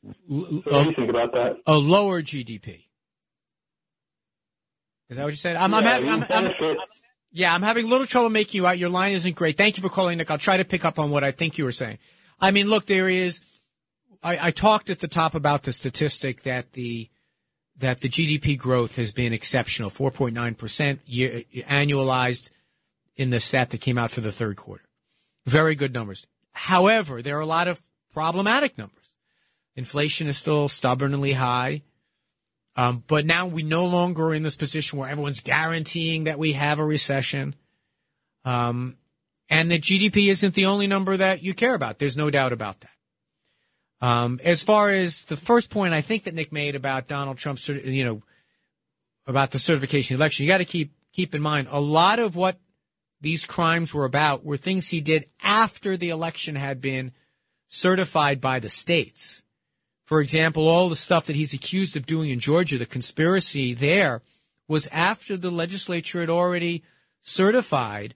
So what do you think about that? A lower GDP. Is that what you said? I'm, I'm Yeah, having, I'm, I'm, benefit- yeah, I'm having a little trouble making you out. Your line isn't great. Thank you for calling, Nick. I'll try to pick up on what I think you were saying. I mean, look, there is. I, I talked at the top about the statistic that the that the GDP growth has been exceptional, 4.9 percent annualized in the stat that came out for the third quarter. Very good numbers. However, there are a lot of problematic numbers. Inflation is still stubbornly high. Um, but now we no longer are in this position where everyone's guaranteeing that we have a recession. Um, and that GDP isn't the only number that you care about. There's no doubt about that. Um, as far as the first point I think that Nick made about Donald Trump's, you know, about the certification election, you got to keep, keep in mind a lot of what these crimes were about were things he did after the election had been certified by the states. For example, all the stuff that he's accused of doing in Georgia, the conspiracy there was after the legislature had already certified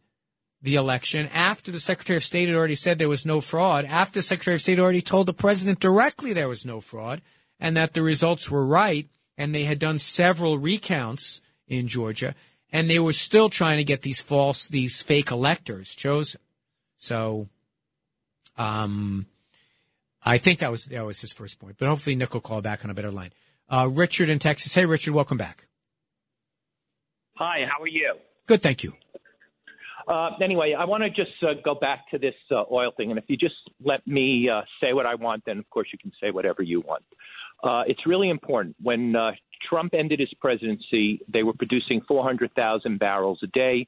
the election, after the Secretary of State had already said there was no fraud, after the Secretary of State already told the president directly there was no fraud and that the results were right, and they had done several recounts in Georgia, and they were still trying to get these false, these fake electors chosen. So, um, I think that was that was his first point, but hopefully Nick will call back on a better line. Uh, Richard in Texas. Hey, Richard, welcome back. Hi, how are you? Good, thank you. Uh, anyway, I want to just uh, go back to this uh, oil thing, and if you just let me uh, say what I want, then of course you can say whatever you want. Uh, it's really important. When uh, Trump ended his presidency, they were producing 400,000 barrels a day.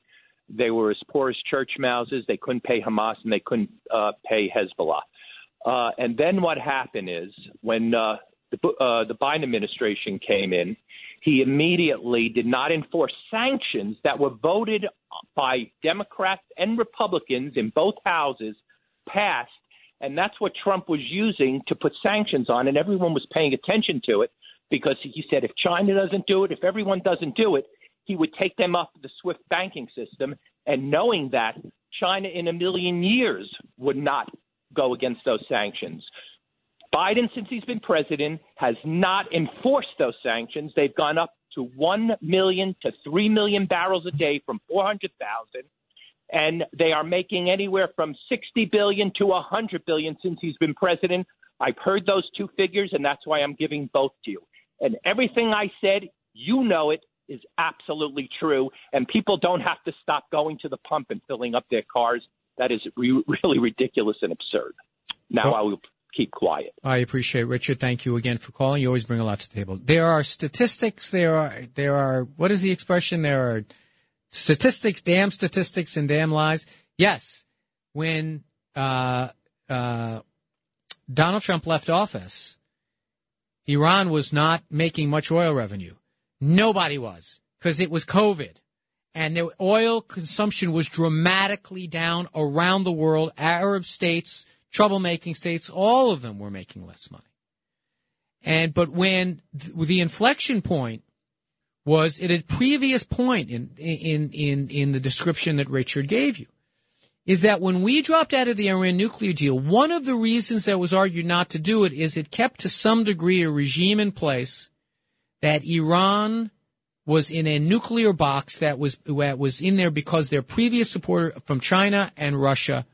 They were as poor as church mouses. They couldn't pay Hamas and they couldn't uh, pay Hezbollah. Uh, and then what happened is when uh, the, uh, the Biden administration came in, he immediately did not enforce sanctions that were voted by Democrats and Republicans in both houses, passed, and that's what Trump was using to put sanctions on, and everyone was paying attention to it because he said if China doesn't do it, if everyone doesn't do it, he would take them off the SWIFT banking system, and knowing that China in a million years would not go against those sanctions. Biden, since he's been president, has not enforced those sanctions. They've gone up to 1 million to 3 million barrels a day from 400,000. And they are making anywhere from 60 billion to 100 billion since he's been president. I've heard those two figures, and that's why I'm giving both to you. And everything I said, you know it, is absolutely true. And people don't have to stop going to the pump and filling up their cars. That is re- (laughs) really ridiculous and absurd. Now Well- I will keep quiet. I appreciate it, Richard. Thank you again for calling. You always bring a lot to the table. There are statistics. There are there are what is the expression? There are statistics, damn statistics, and damn lies. Yes, when uh, uh, Donald Trump left office, Iran was not making much oil revenue. Nobody was because it was COVID. And the oil consumption was dramatically down around the world. Arab states, troublemaking states, all of them were making less money. And, but when th- the inflection point was at a previous point in, in, in, in the description that Richard gave you, is that when we dropped out of the Iran nuclear deal, one of the reasons that was argued not to do it is it kept to some degree a regime in place that Iran was in a nuclear box that was that was in there because their previous supporter from China and Russia,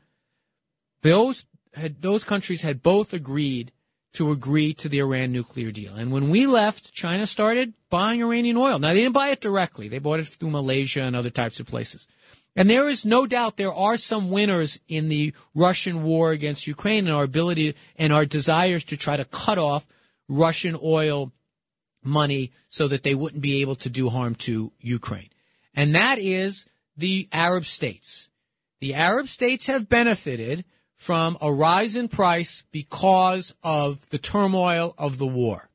those had, those countries had both agreed to agree to the Iran nuclear deal. And when we left, China started buying Iranian oil. Now, they didn't buy it directly. They bought it through Malaysia and other types of places. And there is no doubt there are some winners in the Russian war against Ukraine and our ability and our desires to try to cut off Russian oil money so that they wouldn't be able to do harm to Ukraine. And that is the Arab states. The Arab states have benefited from a rise in price because of the turmoil of the war.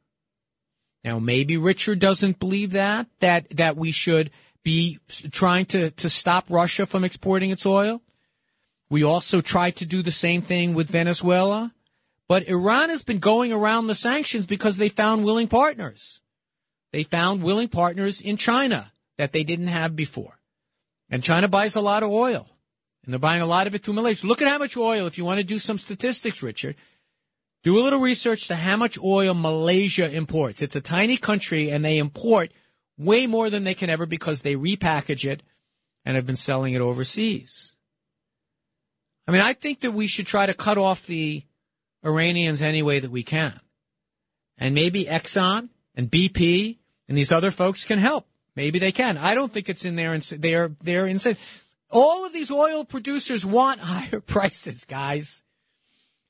Now, maybe Richard doesn't believe that, that, that we should be trying to, to stop Russia from exporting its oil. We also tried to do the same thing with Venezuela. But Iran has been going around the sanctions because they found willing partners. They found willing partners in China that they didn't have before. And China buys a lot of oil. And they're buying a lot of it through Malaysia. Look at how much oil, if you want to do some statistics, Richard, do a little research to how much oil Malaysia imports. It's a tiny country and they import way more than they can ever because they repackage it and have been selling it overseas. I mean, I think that we should try to cut off the Iranians any way that we can. And maybe Exxon and BP and these other folks can help. Maybe they can. I don't think it's in are, they're insane. All of these oil producers want (laughs) higher prices, guys.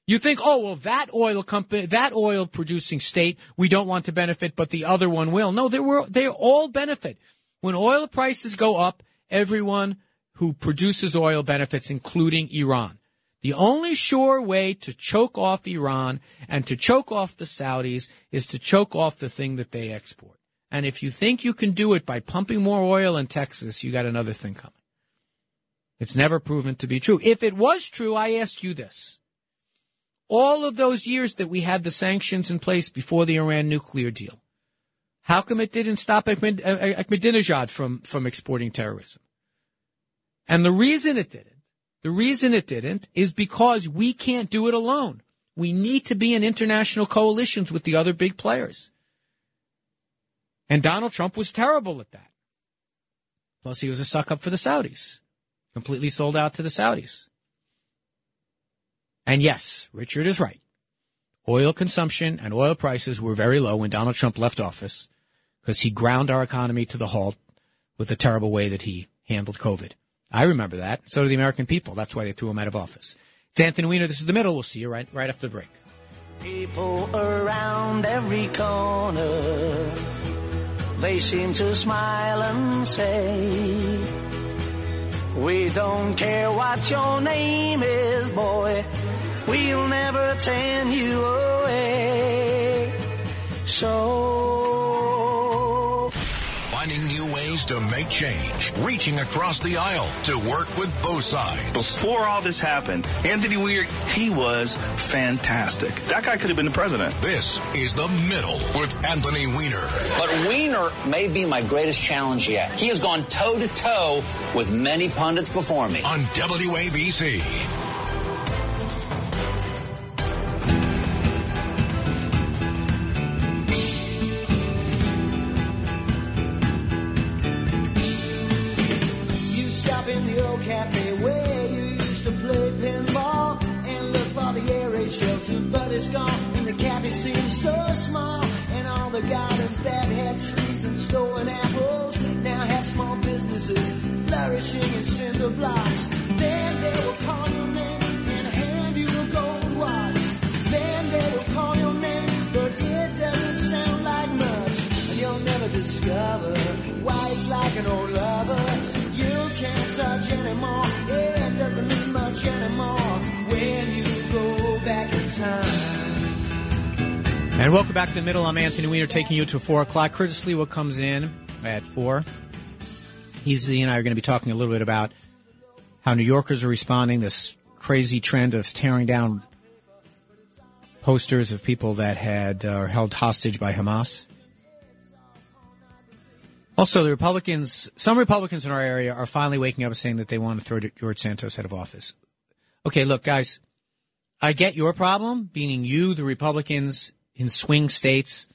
You think, oh, well, that oil company, that oil producing state, we don't want to benefit, but the other one will. No, they were, they all benefit. When oil prices go up, everyone who produces oil benefits, including Iran. The only sure way to choke off Iran and to choke off the Saudis is to choke off the thing that they export. And if you think you can do it by pumping more oil in Texas, you got another thing coming. It's never proven to be true. If it was true, I ask you this. All of those years that we had the sanctions in place before the Iran nuclear deal, how come it didn't stop uh, Ahmadinejad from, from exporting terrorism? And the reason it didn't, the reason it didn't is because we can't do it alone. We need to be in international coalitions with the other big players. And Donald Trump was terrible at that. Plus, he was a suck up for the Saudis completely sold out to the Saudis. And yes, Richard is right. Oil consumption and oil prices were very low when Donald Trump left office because he ground our economy to the halt with the terrible way that he handled COVID. I remember that. So do the American people. That's why they threw him out of office. It's Anthony Weiner. This is the middle. We'll see you right, right after the break. People around every corner, they seem to smile and say, we don't care what your name is, boy. We'll never turn you away. So. Finding to make change. Reaching across the aisle to work with both sides. Before all this happened, Anthony Weiner, he was fantastic. That guy could have been the president. This is The Middle with Anthony Weiner. But Weiner may be my greatest challenge yet. He has gone toe to toe with many pundits before me. On WABC. Cinder blocks. Then they will call your name and hand you a gold watch. Then they will call your name, but it doesn't sound like much, and you'll never discover why it's like an old lover. You can't touch anymore. It doesn't mean much anymore when you go back in time. And welcome back to the middle. I'm Anthony Weiner taking you to four o'clock. Curtis Sliwa comes in at four. He's, he and I are going to be talking a little bit about how New Yorkers are responding this crazy trend of tearing down posters of people that had uh, held hostage by Hamas. Also, the Republicans, some Republicans in our area are finally waking up and saying that they want to throw George Santos out of office. Okay, look, guys, I get your problem, meaning you, the Republicans in swing states,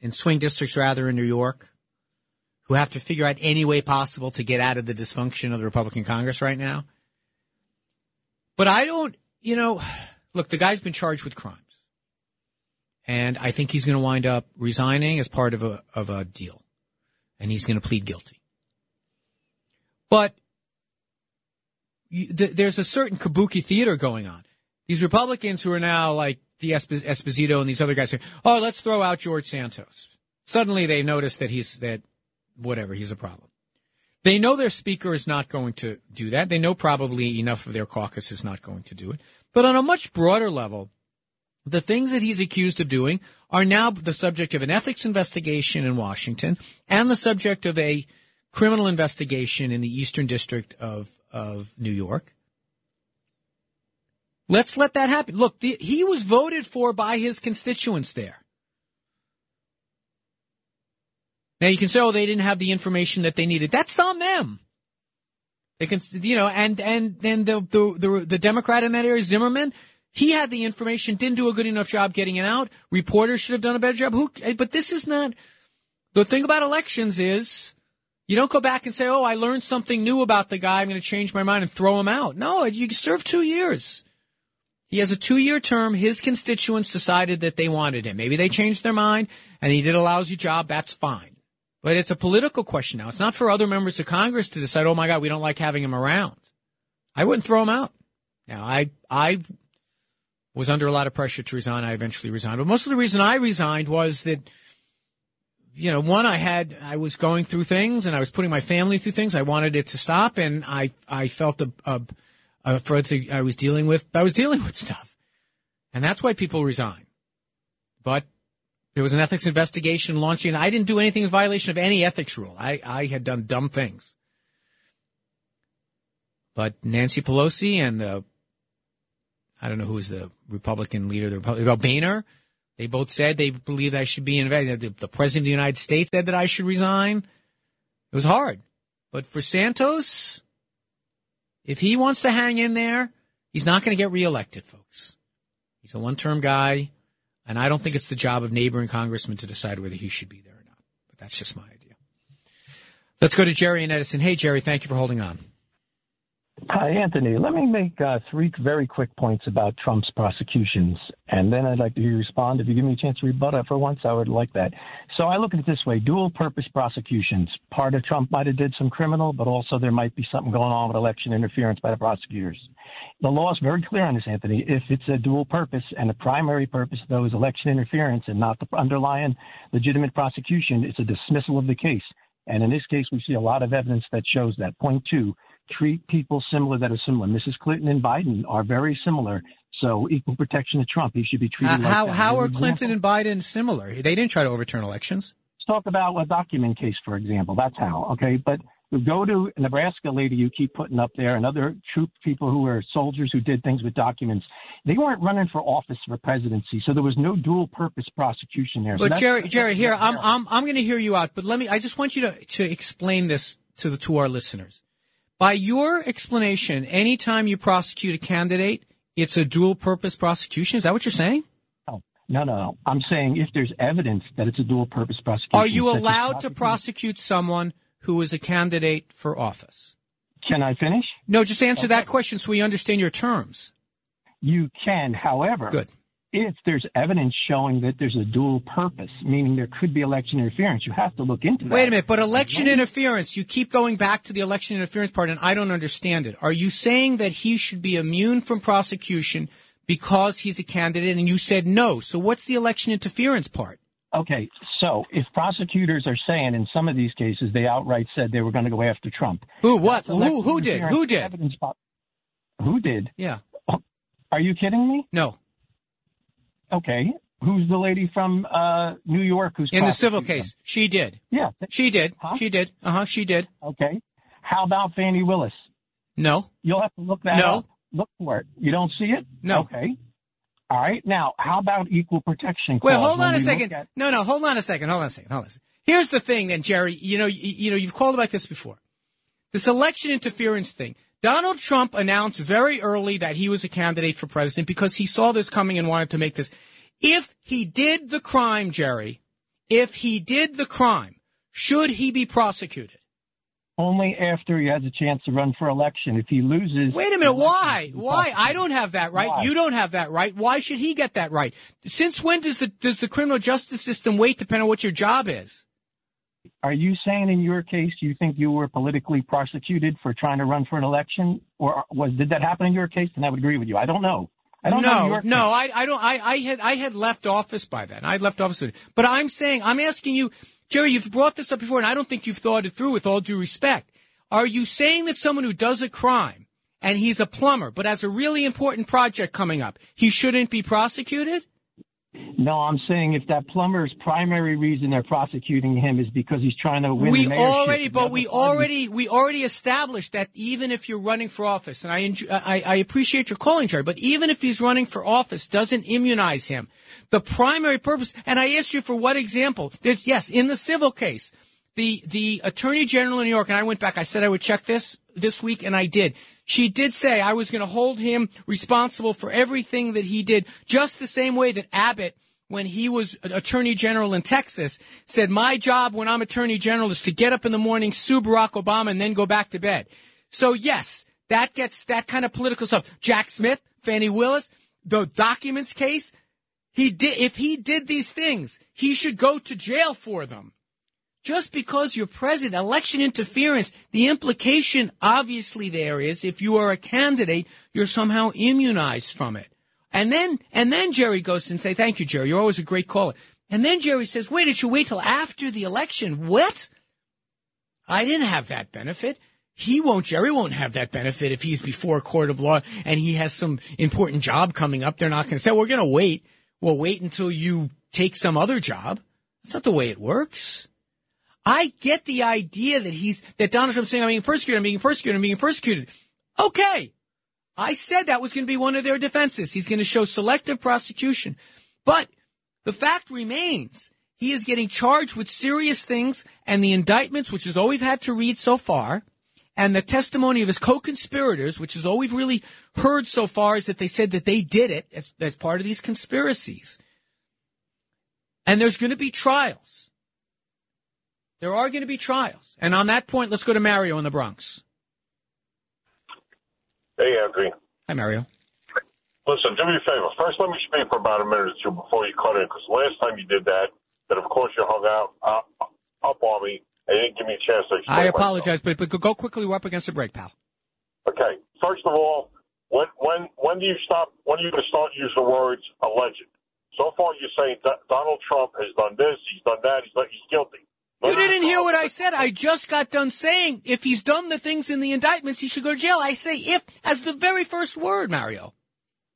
in swing districts rather in New York, who have to figure out any way possible to get out of the dysfunction of the Republican Congress right now. But I don't, you know, look, the guy's been charged with crimes. And I think he's going to wind up resigning as part of a, of a deal. And he's going to plead guilty. But there's a certain kabuki theater going on. These Republicans who are now like D'Esposito and these other guys say, "Oh, let's throw out George Santos." Suddenly, they notice that he's that whatever he's a problem. They know their speaker is not going to do that. They know probably enough of their caucus is not going to do it. But on a much broader level, the things that he's accused of doing are now the subject of an ethics investigation in Washington and the subject of a criminal investigation in the Eastern District of, of New York. Let's let that happen. Look, the, he was voted for by his constituents there. Now you can say, oh, they didn't have the information that they needed. That's on them. They can, you know, and, and then the, the, the, the Democrat in that area, Zimmerman, he had the information, didn't do a good enough job getting it out. Reporters should have done a better job. Who, eh, but this is not, the thing about elections is, you don't go back and say, oh, I learned something new about the guy. I'm going to change my mind and throw him out. No, you serve two years. He has a two year term. His constituents decided that they wanted him. Maybe they changed their mind and he did a lousy job. That's fine. But it's a political question now. It's not for other members of Congress to decide, oh my God, we don't like having him around. I wouldn't throw him out. Now, I, I was under a lot of pressure to resign. I eventually resigned. But most of the reason I resigned was that, you know, one, I had, I was going through things and I was putting my family through things. I wanted it to stop and I, I felt a, a, a for the, I was dealing with, I was dealing (laughs) with stuff. And that's why people resign. But there was an ethics investigation launching. I didn't do anything in violation of any ethics rule. I, I had done dumb things. But Nancy Pelosi and the, I don't know who's the Republican leader, the Republican, Boehner, they both said they believe I should be investigated. The, the president of the United States said that I should resign. It was hard. But for Santos, if he wants to hang in there, he's not going to get reelected, folks. He's a one-term guy. And I don't think it's the job of neighboring congressmen to decide whether he should be there or not. But that's just my idea. Let's go to Jerry and Edison. Hey, Jerry, thank you for holding on. Hi, Anthony. Let me make uh, three very quick points about Trump's prosecutions, and then I'd like to hear you respond. If you give me a chance to rebut it for once, I would like that. So I look at it this way: dual-purpose prosecutions. Part of Trump might have did some criminal, but also there might be something going on with election interference by the prosecutors. The law is very clear on this, Anthony. If it's a dual purpose, and the primary purpose though is election interference and not the underlying legitimate prosecution, it's a dismissal of the case. And in this case, we see a lot of evidence that shows that. Point two treat people similar that are similar. Mrs. Clinton and Biden are very similar. So equal protection to Trump. He should be treated Uh, like how that. how are Clinton and Biden similar? They didn't try to overturn elections. Let's talk about a document case, for example. That's how. Okay, but go to Nebraska lady you keep putting up there, and other troop people who were soldiers who did things with documents. They weren't running for office for presidency, so there was no dual purpose prosecution there. So But that's- Jerry, Jerry, here I'm I'm I'm going to hear you out. But let me. I just want you to to explain this to the to our listeners. By your explanation, anytime you prosecute a candidate, it's a dual purpose prosecution. Is that what you're saying? No, no, no. I'm saying if there's evidence that it's a dual purpose prosecution. Are you allowed to prosecute someone who is a candidate for office? Can I finish? No, just answer that question so we understand your terms. You can, however, Good. If there's evidence showing that there's a dual purpose, meaning there could be election interference, you have to look into that. Wait a minute, but election interference, you keep going back to the election interference part, and I don't understand it. Are you saying that he should be immune from prosecution because he's a candidate, and you said no? So what's the election interference part? Okay, so if prosecutors are saying in some of these cases they outright said they were going to go after Trump. Who? What? Who? Who did? Who did? evidence Who did? Yeah. Oh, are you kidding me? No. Okay. Who's the lady from uh, New York who's In the civil case, she did. Yeah. She did. She did. Uh huh. She did. Okay. How about Fani Willis? No. You'll have to look that No. up. Look for it. You don't see it? No. Okay. All right. Now, how about equal protection? Well, hold on a second. at- No, no, hold on a second. Hold on a second. Hold on a second. Here's the thing, then, Jerry. You know, you, you know, you've called about this before. This election interference thing. Donald Trump announced very early that he was a candidate for president because he saw this coming and wanted to make this. If he did the crime, Jerry, if he did the crime, should he be prosecuted? only after he has a chance to run for election. If he loses, Wait a minute. Why? Why? I don't have that right. Why? You don't have that right. Why should he get that right? Since when does the does the criminal justice system wait depending on what your job is? Are you saying in your case you think you were politically prosecuted for trying to run for an election, or was did that happen in your case? Then I would agree with you. I don't know. I don't no, no, I, I don't. I, I had, I had left office by then. I had left office, but I'm saying, I'm asking you, Jerry. You've brought this up before, and I don't think you've thought it through. With all due respect, are you saying that someone who does a crime and he's a plumber, but has a really important project coming up, he shouldn't be prosecuted? No, I'm saying if that plumber's primary reason they're prosecuting him is because he's trying to win we the mayorship, already, but we already, we already established that even if you're running for office, and I, enjoy, I, I appreciate your calling, Jerry, but even if he's running for office, doesn't immunize him. The primary purpose, and I asked you for what example? There's yes, in the civil case, the the attorney general in New York, and I went back. I said I would check this this week, and I did. She did say I was going to hold him responsible for everything that he did, just the same way that Abbott when he was attorney general in Texas, said, my job when I'm attorney general is to get up in the morning, sue Barack Obama, and then go back to bed. So yes, that gets that kind of political stuff. Jack Smith, Fani Willis, the documents case, he did, if he did these things, he should go to jail for them. Just because you're president, election interference, the implication obviously there is if you are a candidate, you're somehow immunized from it. And then, and then Jerry goes and say, thank you, Jerry. You're always a great caller. And then Jerry says, wait, it should wait till after the election. What? I didn't have that benefit. He won't, Jerry won't have that benefit if he's before a court of law and he has some important job coming up. They're not going to say, we're going to wait. We'll wait until you take some other job. That's not the way it works. I get the idea that he's, that Donald Trump's saying, I'm being persecuted, I'm being persecuted, I'm being persecuted. Okay. I said that was going to be one of their defenses. He's going to show selective prosecution. But the fact remains, he is getting charged with serious things and the indictments, which is all we've had to read so far, and the testimony of his co-conspirators, which is all we've really heard so far, is that they said that they did it as, as part of these conspiracies. And there's going to be trials. There are going to be trials. And on that point, let's go to Mario in the Bronx. Hey, Anthony. Hi, Mario. Listen, do me a favor. First, let me speak for about a minute or two before you cut in, because last time you did that, then of course you hung out uh, up on me and didn't give me a chance to explain I myself. apologize, but, but go quickly. We're up against the break, pal. Okay. First of all, when when when do you stop? When are you going to start using the words alleged? So far, you're saying that Donald Trump has done this, he's done that, he's he's guilty. You didn't hear what I said. I just got done saying if he's done the things in the indictments, he should go to jail. I say if as the very first word, Mario.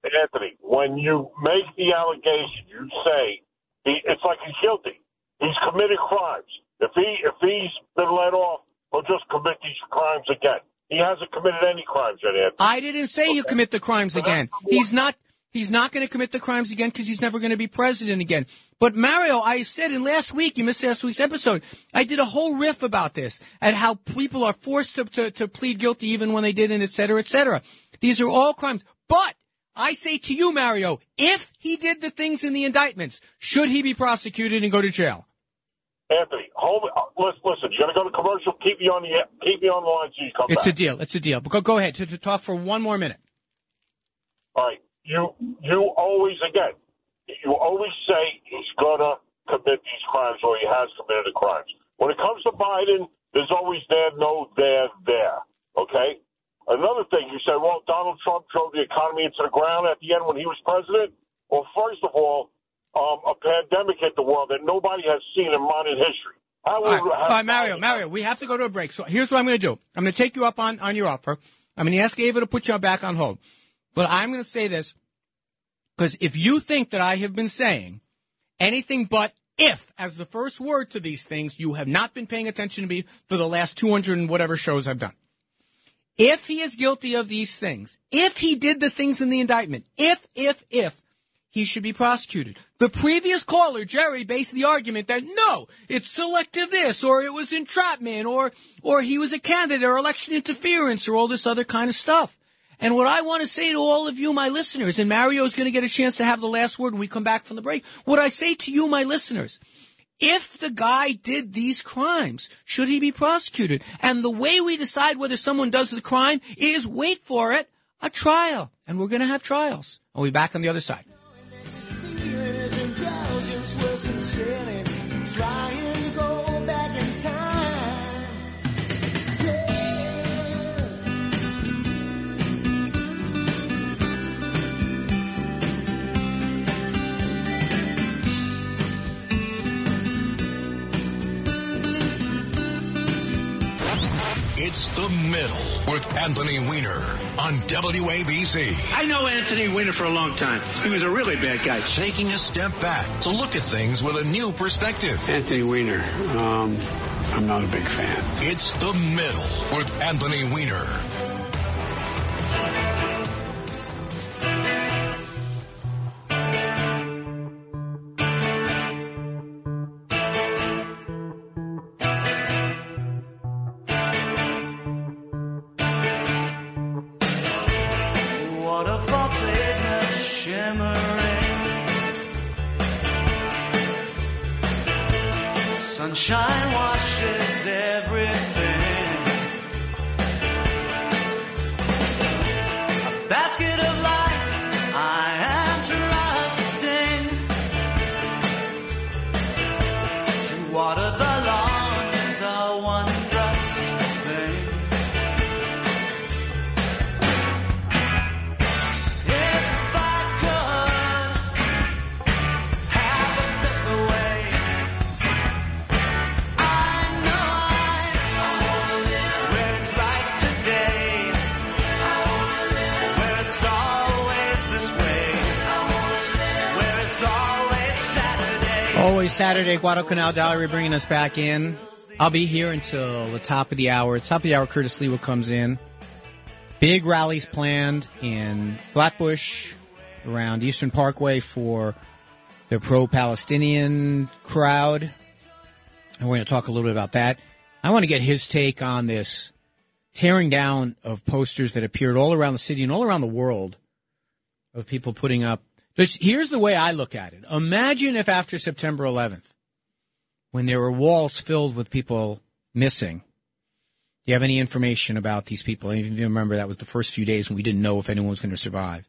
Anthony, when you make the allegation, you say he, it's like he's guilty. He's committed crimes. If he if he's been let off, he'll just commit these crimes again. He hasn't committed any crimes yet, Anthony. I didn't say he'll commit the crimes again. He's not. He's not going to commit the crimes again because he's never going to be president again. But Mario, I said in last week, you missed last week's episode, I did a whole riff about this and how people are forced to, to, to plead guilty even when they didn't, et cetera, et cetera. These are all crimes. But I say to you, Mario, if he did the things in the indictments, should he be prosecuted and go to jail? Anthony, hold uh, Listen, listen. You're going to go to commercial. Keep me on the keep me on the line so you come It's back. a deal. It's a deal. But go, go ahead to, to talk for one more minute. All right. You you always again. You always say he's gonna commit these crimes or he has committed the crimes. When it comes to Biden, there's always there, no there, there. Okay. Another thing you said, well, Donald Trump drove the economy into the ground at the end when he was president. Well, first of all, um, a pandemic hit the world that nobody has seen in modern history. How All right, all right, Mario, Mario, we have to go to a break. So here's what I'm going to do. I'm going to take you up on, on your offer. I'm going to ask Ava to put you back on hold. But I'm going to say this because if you think that I have been saying anything but if as the first word to these things, you have not been paying attention to me for the last 200 and whatever shows I've done. If he is guilty of these things, if he did the things in the indictment, if, if, if, he should be prosecuted. The previous caller, Jerry, based the argument that no, it's selective this, or it was entrapment, or, or he was a candidate, or election interference, or all this other kind of stuff. And what I want to say to all of you, my listeners, and Mario is going to get a chance to have the last word when we come back from the break. What I say to you, my listeners, if the guy did these crimes, should he be prosecuted? And the way we decide whether someone does the crime is, wait for it, a trial. And we're going to have trials. I'll be back on the other side. It's the middle with Anthony Weiner on WABC. I know Anthony Weiner for a long time. He was a really bad guy. Taking a step back to look at things with a new perspective. Anthony Weiner, um, I'm not a big fan. It's the middle with Anthony Weiner. Saturday. Guadalcanal Diary bringing us back in. I'll be here until the top of the hour. Top of the hour, Curtis Sliwa comes in. Big rallies planned in Flatbush around Eastern Parkway for the pro-Palestinian crowd. And we're going to talk a little bit about that. I want to get his take on this tearing down of posters that appeared all around the city and all around the world of people putting up. Here's the way I look at it. Imagine if after September 11th, when there were walls filled with people missing, do you have any information about these people? And if you remember, that was the first few days when we didn't know if anyone was going to survive.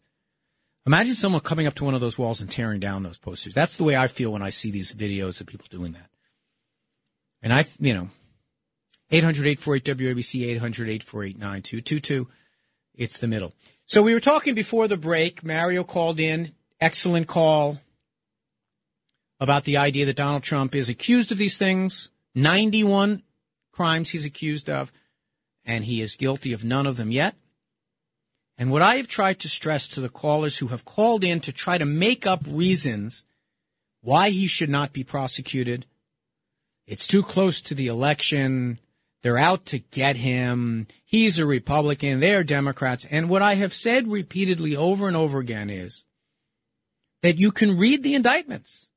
Imagine someone coming up to one of those walls and tearing down those posters. That's the way I feel when I see these videos of people doing that. And I, you know, 800-848-WABC, 800-848-9222. It's the middle. So we were talking before the break. Mario called in. Excellent call about the idea that Donald Trump is accused of these things. 91 crimes he's accused of, and he is guilty of none of them yet. And what I have tried to stress to the callers who have called in to try to make up reasons why he should not be prosecuted. It's too close to the election. They're out to get him. He's a Republican. They're Democrats. And what I have said repeatedly over and over again is that you can read the indictments.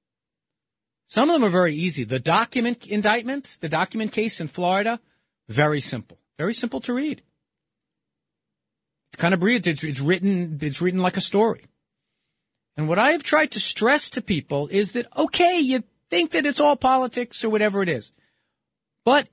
Some of them are very easy. The document indictment, the document case in Florida, very simple. Very simple to read. It's kind of breathed. It's, it's written, it's written like a story. And what I have tried to stress to people is that, okay, you think that it's all politics or whatever it is. But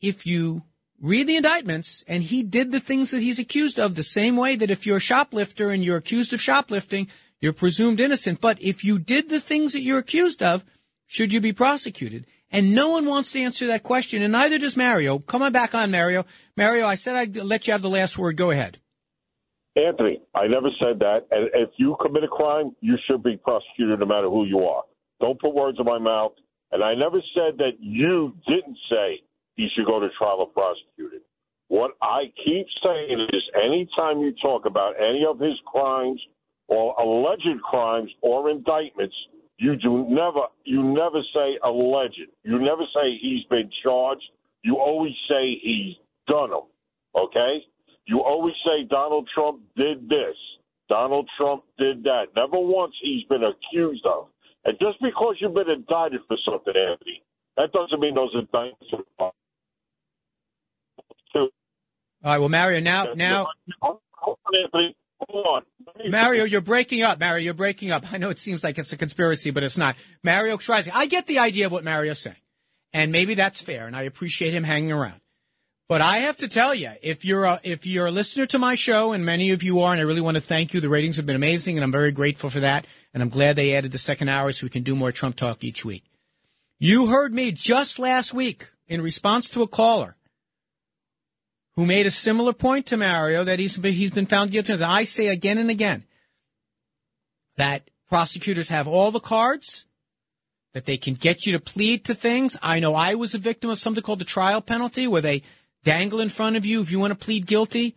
if you read the indictments and he did the things that he's accused of the same way that if you're a shoplifter and you're accused of shoplifting, you're presumed innocent. But if you did the things that you're accused of, should you be prosecuted? And no one wants to answer that question, and neither does Mario. Come on back on, Mario. Mario, I said I'd let you have the last word. Go ahead. Anthony, I never said that. And if you commit a crime, you should be prosecuted no matter who you are. Don't put words in my mouth. And I never said that you didn't say he should go to trial or prosecuted. What I keep saying is anytime you talk about any of his crimes or alleged crimes or indictments, you do never you never say alleged. You never say he's been charged. You always say he's done them. Okay? You always say Donald Trump did this. Donald Trump did that. Never once he's been accused of. And just because you've been indicted for something, Anthony, that doesn't mean those indictments are All right. Well, Mario, now, now, Anthony, Hold on. Mario, you're breaking up. Mario, you're breaking up. I know it seems like it's a conspiracy, but it's not. Mario Kreisky. I get the idea of what Mario's saying. And maybe that's fair, and I appreciate him hanging around. But I have to tell you, if you're a, if you're a listener to my show, and many of you are, and I really want to thank you. The ratings have been amazing, and I'm very grateful for that. And I'm glad they added the second hour so we can do more Trump talk each week. You heard me just last week in response to a caller who made a similar point to Mario that he's been, he's been found guilty. I say again and again that prosecutors have all the cards, that they can get you to plead to things. I know I was a victim of something called the trial penalty, where they dangle in front of you if you want to plead guilty.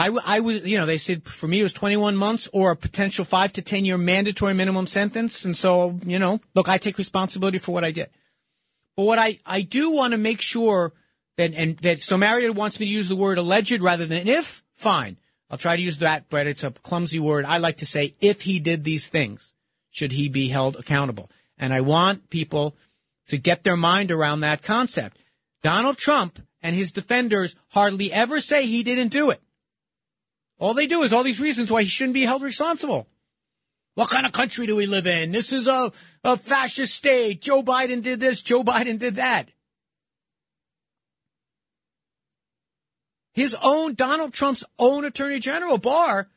I was, you know, they said for me it was 21 months or a potential five to 10 year mandatory minimum sentence. And so, you know, look, I take responsibility for what I did. But what I, I do want to make sure that, and that, so Mario wants me to use the word alleged rather than if, fine. I'll try to use that, but it's a clumsy word. I like to say if he did these things, should he be held accountable? And I want people to get their mind around that concept. Donald Trump and his defenders hardly ever say he didn't do it. All they do is all these reasons why he shouldn't be held responsible. What kind of country do we live in? This is a, a fascist state. Joe Biden did this. Joe Biden did that. His own, Donald Trump's own Attorney General, Barr,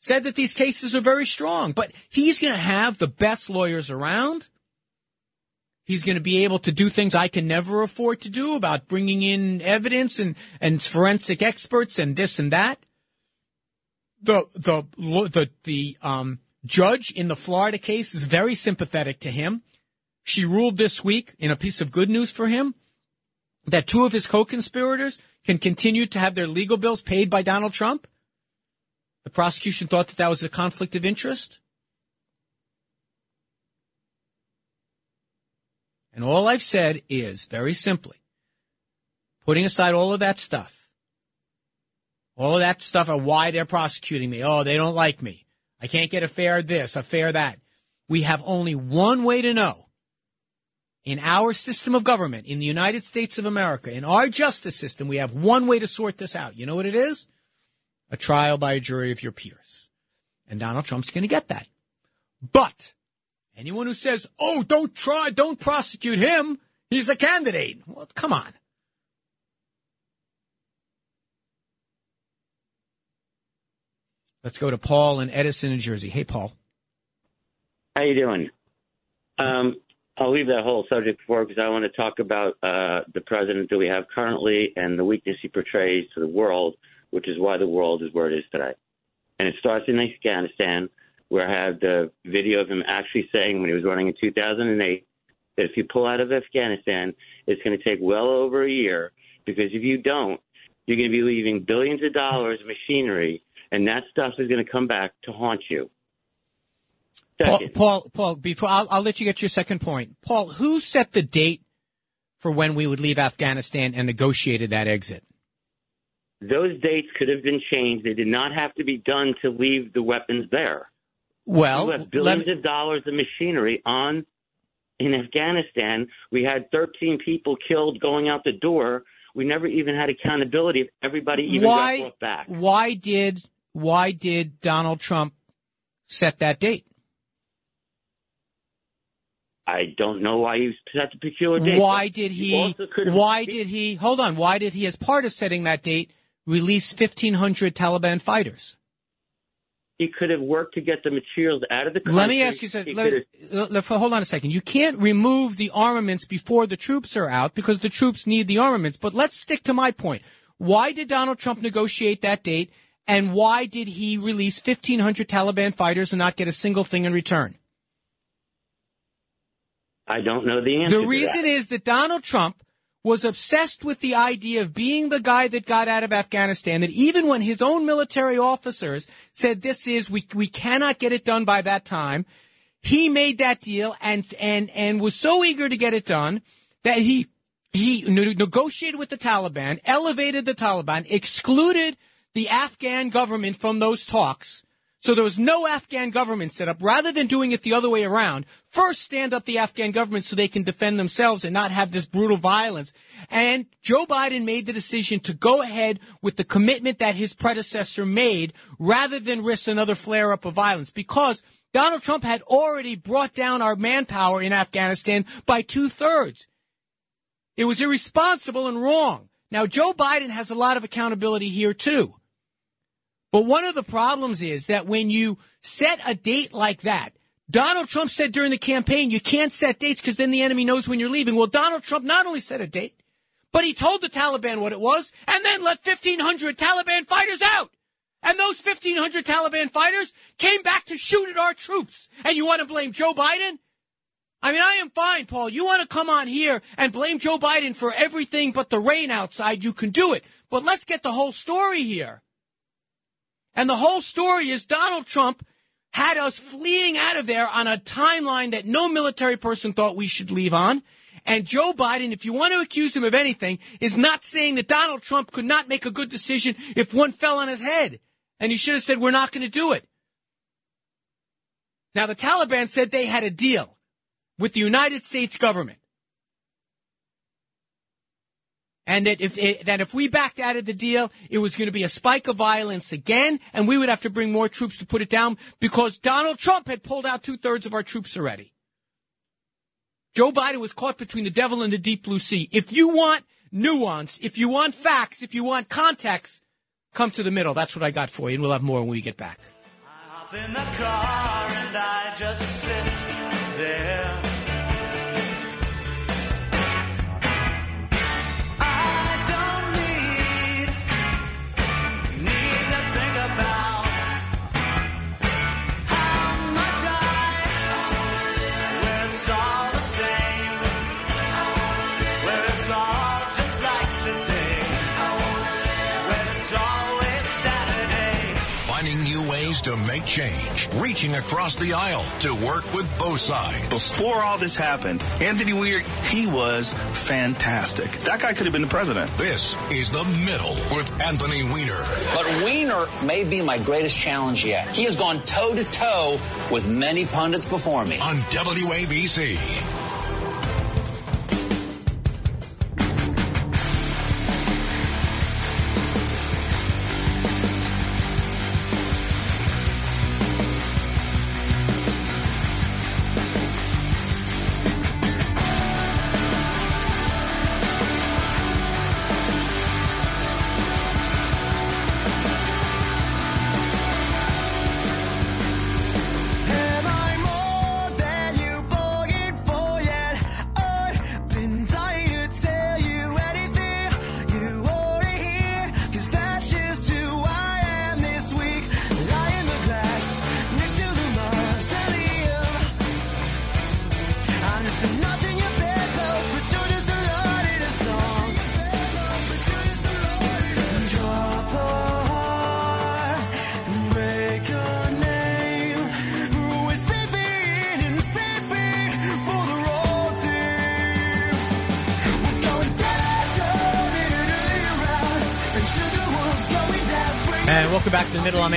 said that these cases are very strong, but he's going to have the best lawyers around. He's going to be able to do things I can never afford to do about bringing in evidence and, and forensic experts and this and that. The, the, the, the, um, judge in the Florida case is very sympathetic to him. She ruled this week in a piece of good news for him that two of his co-conspirators can continue to have their legal bills paid by Donald Trump. The prosecution thought that that was a conflict of interest. And all I've said is very simply, putting aside all of that stuff, all of that stuff of why they're prosecuting me. Oh, they don't like me. I can't get a fair this, a fair that. We have only one way to know. In our system of government, in the United States of America, in our justice system, we have one way to sort this out. You know what it is? A trial by a jury of your peers. And Donald Trump's going to get that. But anyone who says, oh, don't try, don't prosecute him, he's a candidate. Well, come on. Let's go to Paul in Edison, New Jersey. Hey, Paul. How you doing? Um, I'll leave that whole subject for because I want to talk about uh, the president that we have currently and the weakness he portrays to the world, which is why the world is where it is today. And it starts in Afghanistan, where I have the video of him actually saying when he was running in 2008 that if you pull out of Afghanistan, it's going to take well over a year because if you don't, you're going to be leaving billions of dollars of machinery, and that stuff is going to come back to haunt you. Paul, Paul, Paul, before I'll, I'll let you get your second point. Paul, who set the date for when we would leave Afghanistan and negotiated that exit? Those dates could have been changed. They did not have to be done to leave the weapons there. Well, we left billions of dollars of machinery on in Afghanistan. We had 13 people killed going out the door. We never even had accountability if everybody even why, got brought back. Why did why did Donald Trump set that date? I don't know why he set the peculiar date. Why did he? Why did he? Hold on. Why did he, as part of setting that date, release 1,500 Taliban fighters? He could have worked to get the materials out of the country. Let me ask you something. He Let, could have- let- hold on a second. You can't remove the armaments before the troops are out because the troops need the armaments. But let's stick to my point. Why did Donald Trump negotiate that date? And why did he release 1,500 Taliban fighters and not get a single thing in return? I don't know the answer. The reason that. is that Donald Trump was obsessed with the idea of being the guy that got out of Afghanistan, that even when his own military officers said this is, we, we cannot get it done by that time, he made that deal and, and, and was so eager to get it done that he, he negotiated with the Taliban, elevated the Taliban, excluded the Afghan government from those talks So there was no Afghan government set up. Rather than doing it the other way around, first stand up the Afghan government so they can defend themselves and not have this brutal violence. And Joe Biden made the decision to go ahead with the commitment that his predecessor made rather than risk another flare up of violence because Donald Trump had already brought down our manpower in Afghanistan by two thirds. It was irresponsible and wrong. Now, Joe Biden has a lot of accountability here too. But one of the problems is that when you set a date like that, Donald Trump said during the campaign, you can't set dates because then the enemy knows when you're leaving. Well, Donald Trump not only set a date, but he told the Taliban what it was and then let 1,500 Taliban fighters out. And those 1,500 Taliban fighters came back to shoot at our troops. And you want to blame Joe Biden? I mean, I am fine, Paul. You want to come on here and blame Joe Biden for everything but the rain outside, you can do it. But let's get the whole story here. And the whole story is Donald Trump had us fleeing out of there on a timeline that no military person thought we should leave on. And Joe Biden, if you want to accuse him of anything, is not saying that Donald Trump could not make a good decision if one fell on his head. And he should have said, we're not going to do it. Now, the Taliban said they had a deal with the United States government. And that if it, that if we backed out of the deal, it was going to be a spike of violence again, and we would have to bring more troops to put it down because Donald Trump had pulled out two thirds of our troops already. Joe Biden was caught between the devil and the deep blue sea. If you want nuance, if you want facts, if you want context, come to the middle. That's what I got for you, and we'll have more when we get back. To make change, reaching across the aisle to work with both sides. Before all this happened, Anthony Weir, he was fantastic. That guy could have been the president. This is The Middle with Anthony Weiner. But Weiner may be my greatest challenge yet. He has gone toe to toe with many pundits before me. On WABC.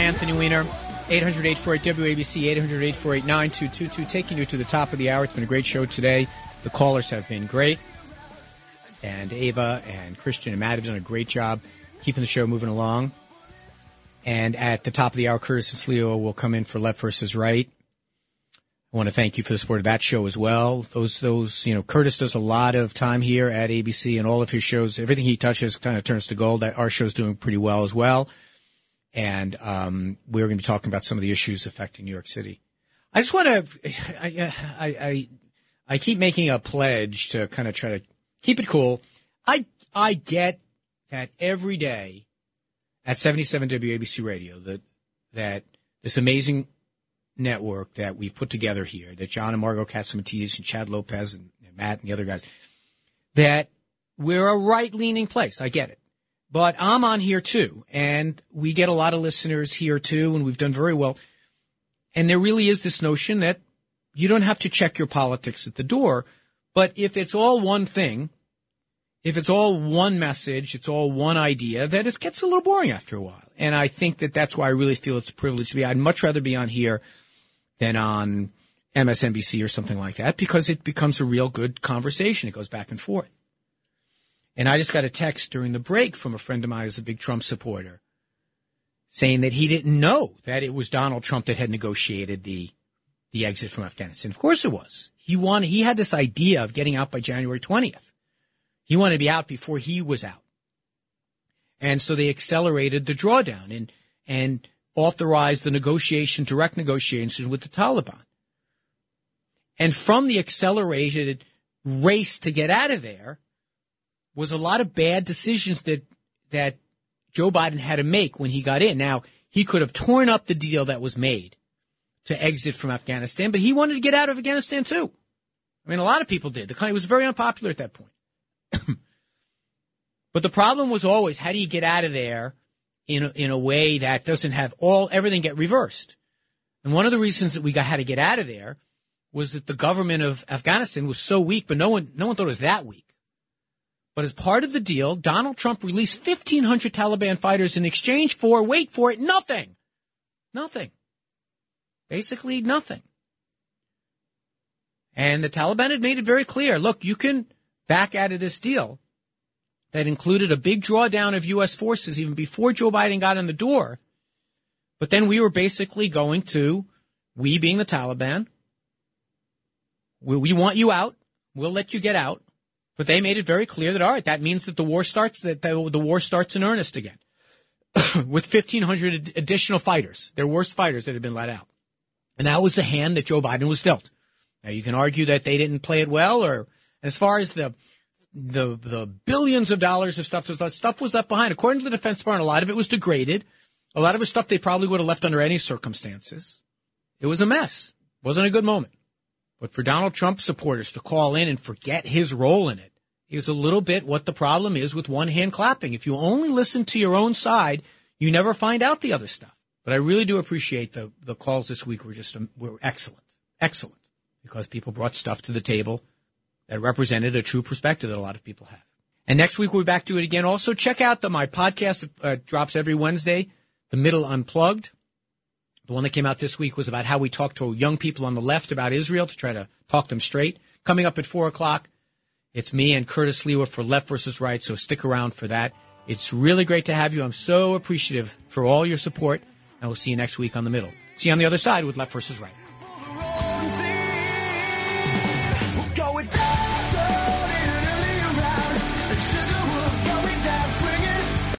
Anthony Weiner. 800 848 WABC, 800 848 9222. Taking you to the top of the hour. It's been a great show today. The callers have been great. And Ava and Christian and Matt have done a great job keeping the show moving along. And at the top of the hour, Curtis Sliwa will come in for left versus right. I want to thank you for the support of that show as well. Those, those, you know, Curtis does a lot of time here at ABC and all of his shows. Everything he touches kind of turns to gold. Our show's doing pretty well as well. And, um, we're going to be talking about some of the issues affecting New York City. I just want to, I, I, I, I keep making a pledge to kind of try to keep it cool. I, I get that every day at 77 WABC radio that, that this amazing network that we've put together here, that John and Margot Catsimatidis and Chad Lopez and, and Matt and the other guys, that we're a right leaning place. I get it. But I'm on here too, and we get a lot of listeners here too, and we've done very well. And there really is this notion that you don't have to check your politics at the door, but if it's all one thing, if it's all one message, it's all one idea, that it gets a little boring after a while. And I think that that's why I really feel it's a privilege to be. I'd much rather be on here than on MSNBC or something like that because it becomes a real good conversation. It goes back and forth. And I just got a text during the break from a friend of mine who's a big Trump supporter saying that he didn't know that it was Donald Trump that had negotiated the the exit from Afghanistan. Of course it was. He wanted he had this idea of getting out by January 20th. He wanted to be out before he was out. And so they accelerated the drawdown and and authorized the negotiation, direct negotiations with the Taliban. And from the accelerated race to get out of there was a lot of bad decisions that that Joe Biden had to make when he got in. Now, he could have torn up the deal that was made to exit from Afghanistan, but he wanted to get out of Afghanistan too. I mean, a lot of people did. The country was very unpopular at that point. (clears throat) but the problem was always how do you get out of there in a, in a way that doesn't have all everything get reversed? And one of the reasons that we got had to get out of there was that the government of Afghanistan was so weak, but no one no one thought it was that weak. But as part of the deal, Donald Trump released 1,500 Taliban fighters in exchange for, wait for it, nothing. Nothing. Basically nothing. And the Taliban had made it very clear, look, you can back out of this deal that included a big drawdown of U.S. forces even before Joe Biden got in the door. But then we were basically going to, we being the Taliban, we, we want you out. We'll let you get out. But they made it very clear that, all right, that means that the war starts, that the, the war starts in earnest again. (coughs) With 1,500 additional fighters, their worst fighters that had been let out. And that was the hand that Joe Biden was dealt. Now you can argue that they didn't play it well, or as far as the the the billions of dollars of stuff was left, stuff was left behind. According to the Defense Department, a lot of it was degraded. A lot of it stuff they probably would have left under any circumstances. It was a mess. It wasn't a good moment. But for Donald Trump supporters to call in and forget his role in it is a little bit what the problem is with one hand clapping. If you only listen to your own side, you never find out the other stuff. But I really do appreciate the, the calls this week were just, were excellent. Excellent. Because people brought stuff to the table that represented a true perspective that a lot of people have. And next week we'll be back to it again. Also check out the, my podcast uh, drops every Wednesday, The Middle Unplugged. The one that came out this week was about how we talk to young people on the left about Israel to try to talk them straight. Coming up at four o'clock, it's me and Curtis Sliwa for Left versus Right, so stick around for that. It's really great to have you. I'm so appreciative for all your support, and we'll see you next week on The Middle. See you on the other side with Left versus Right.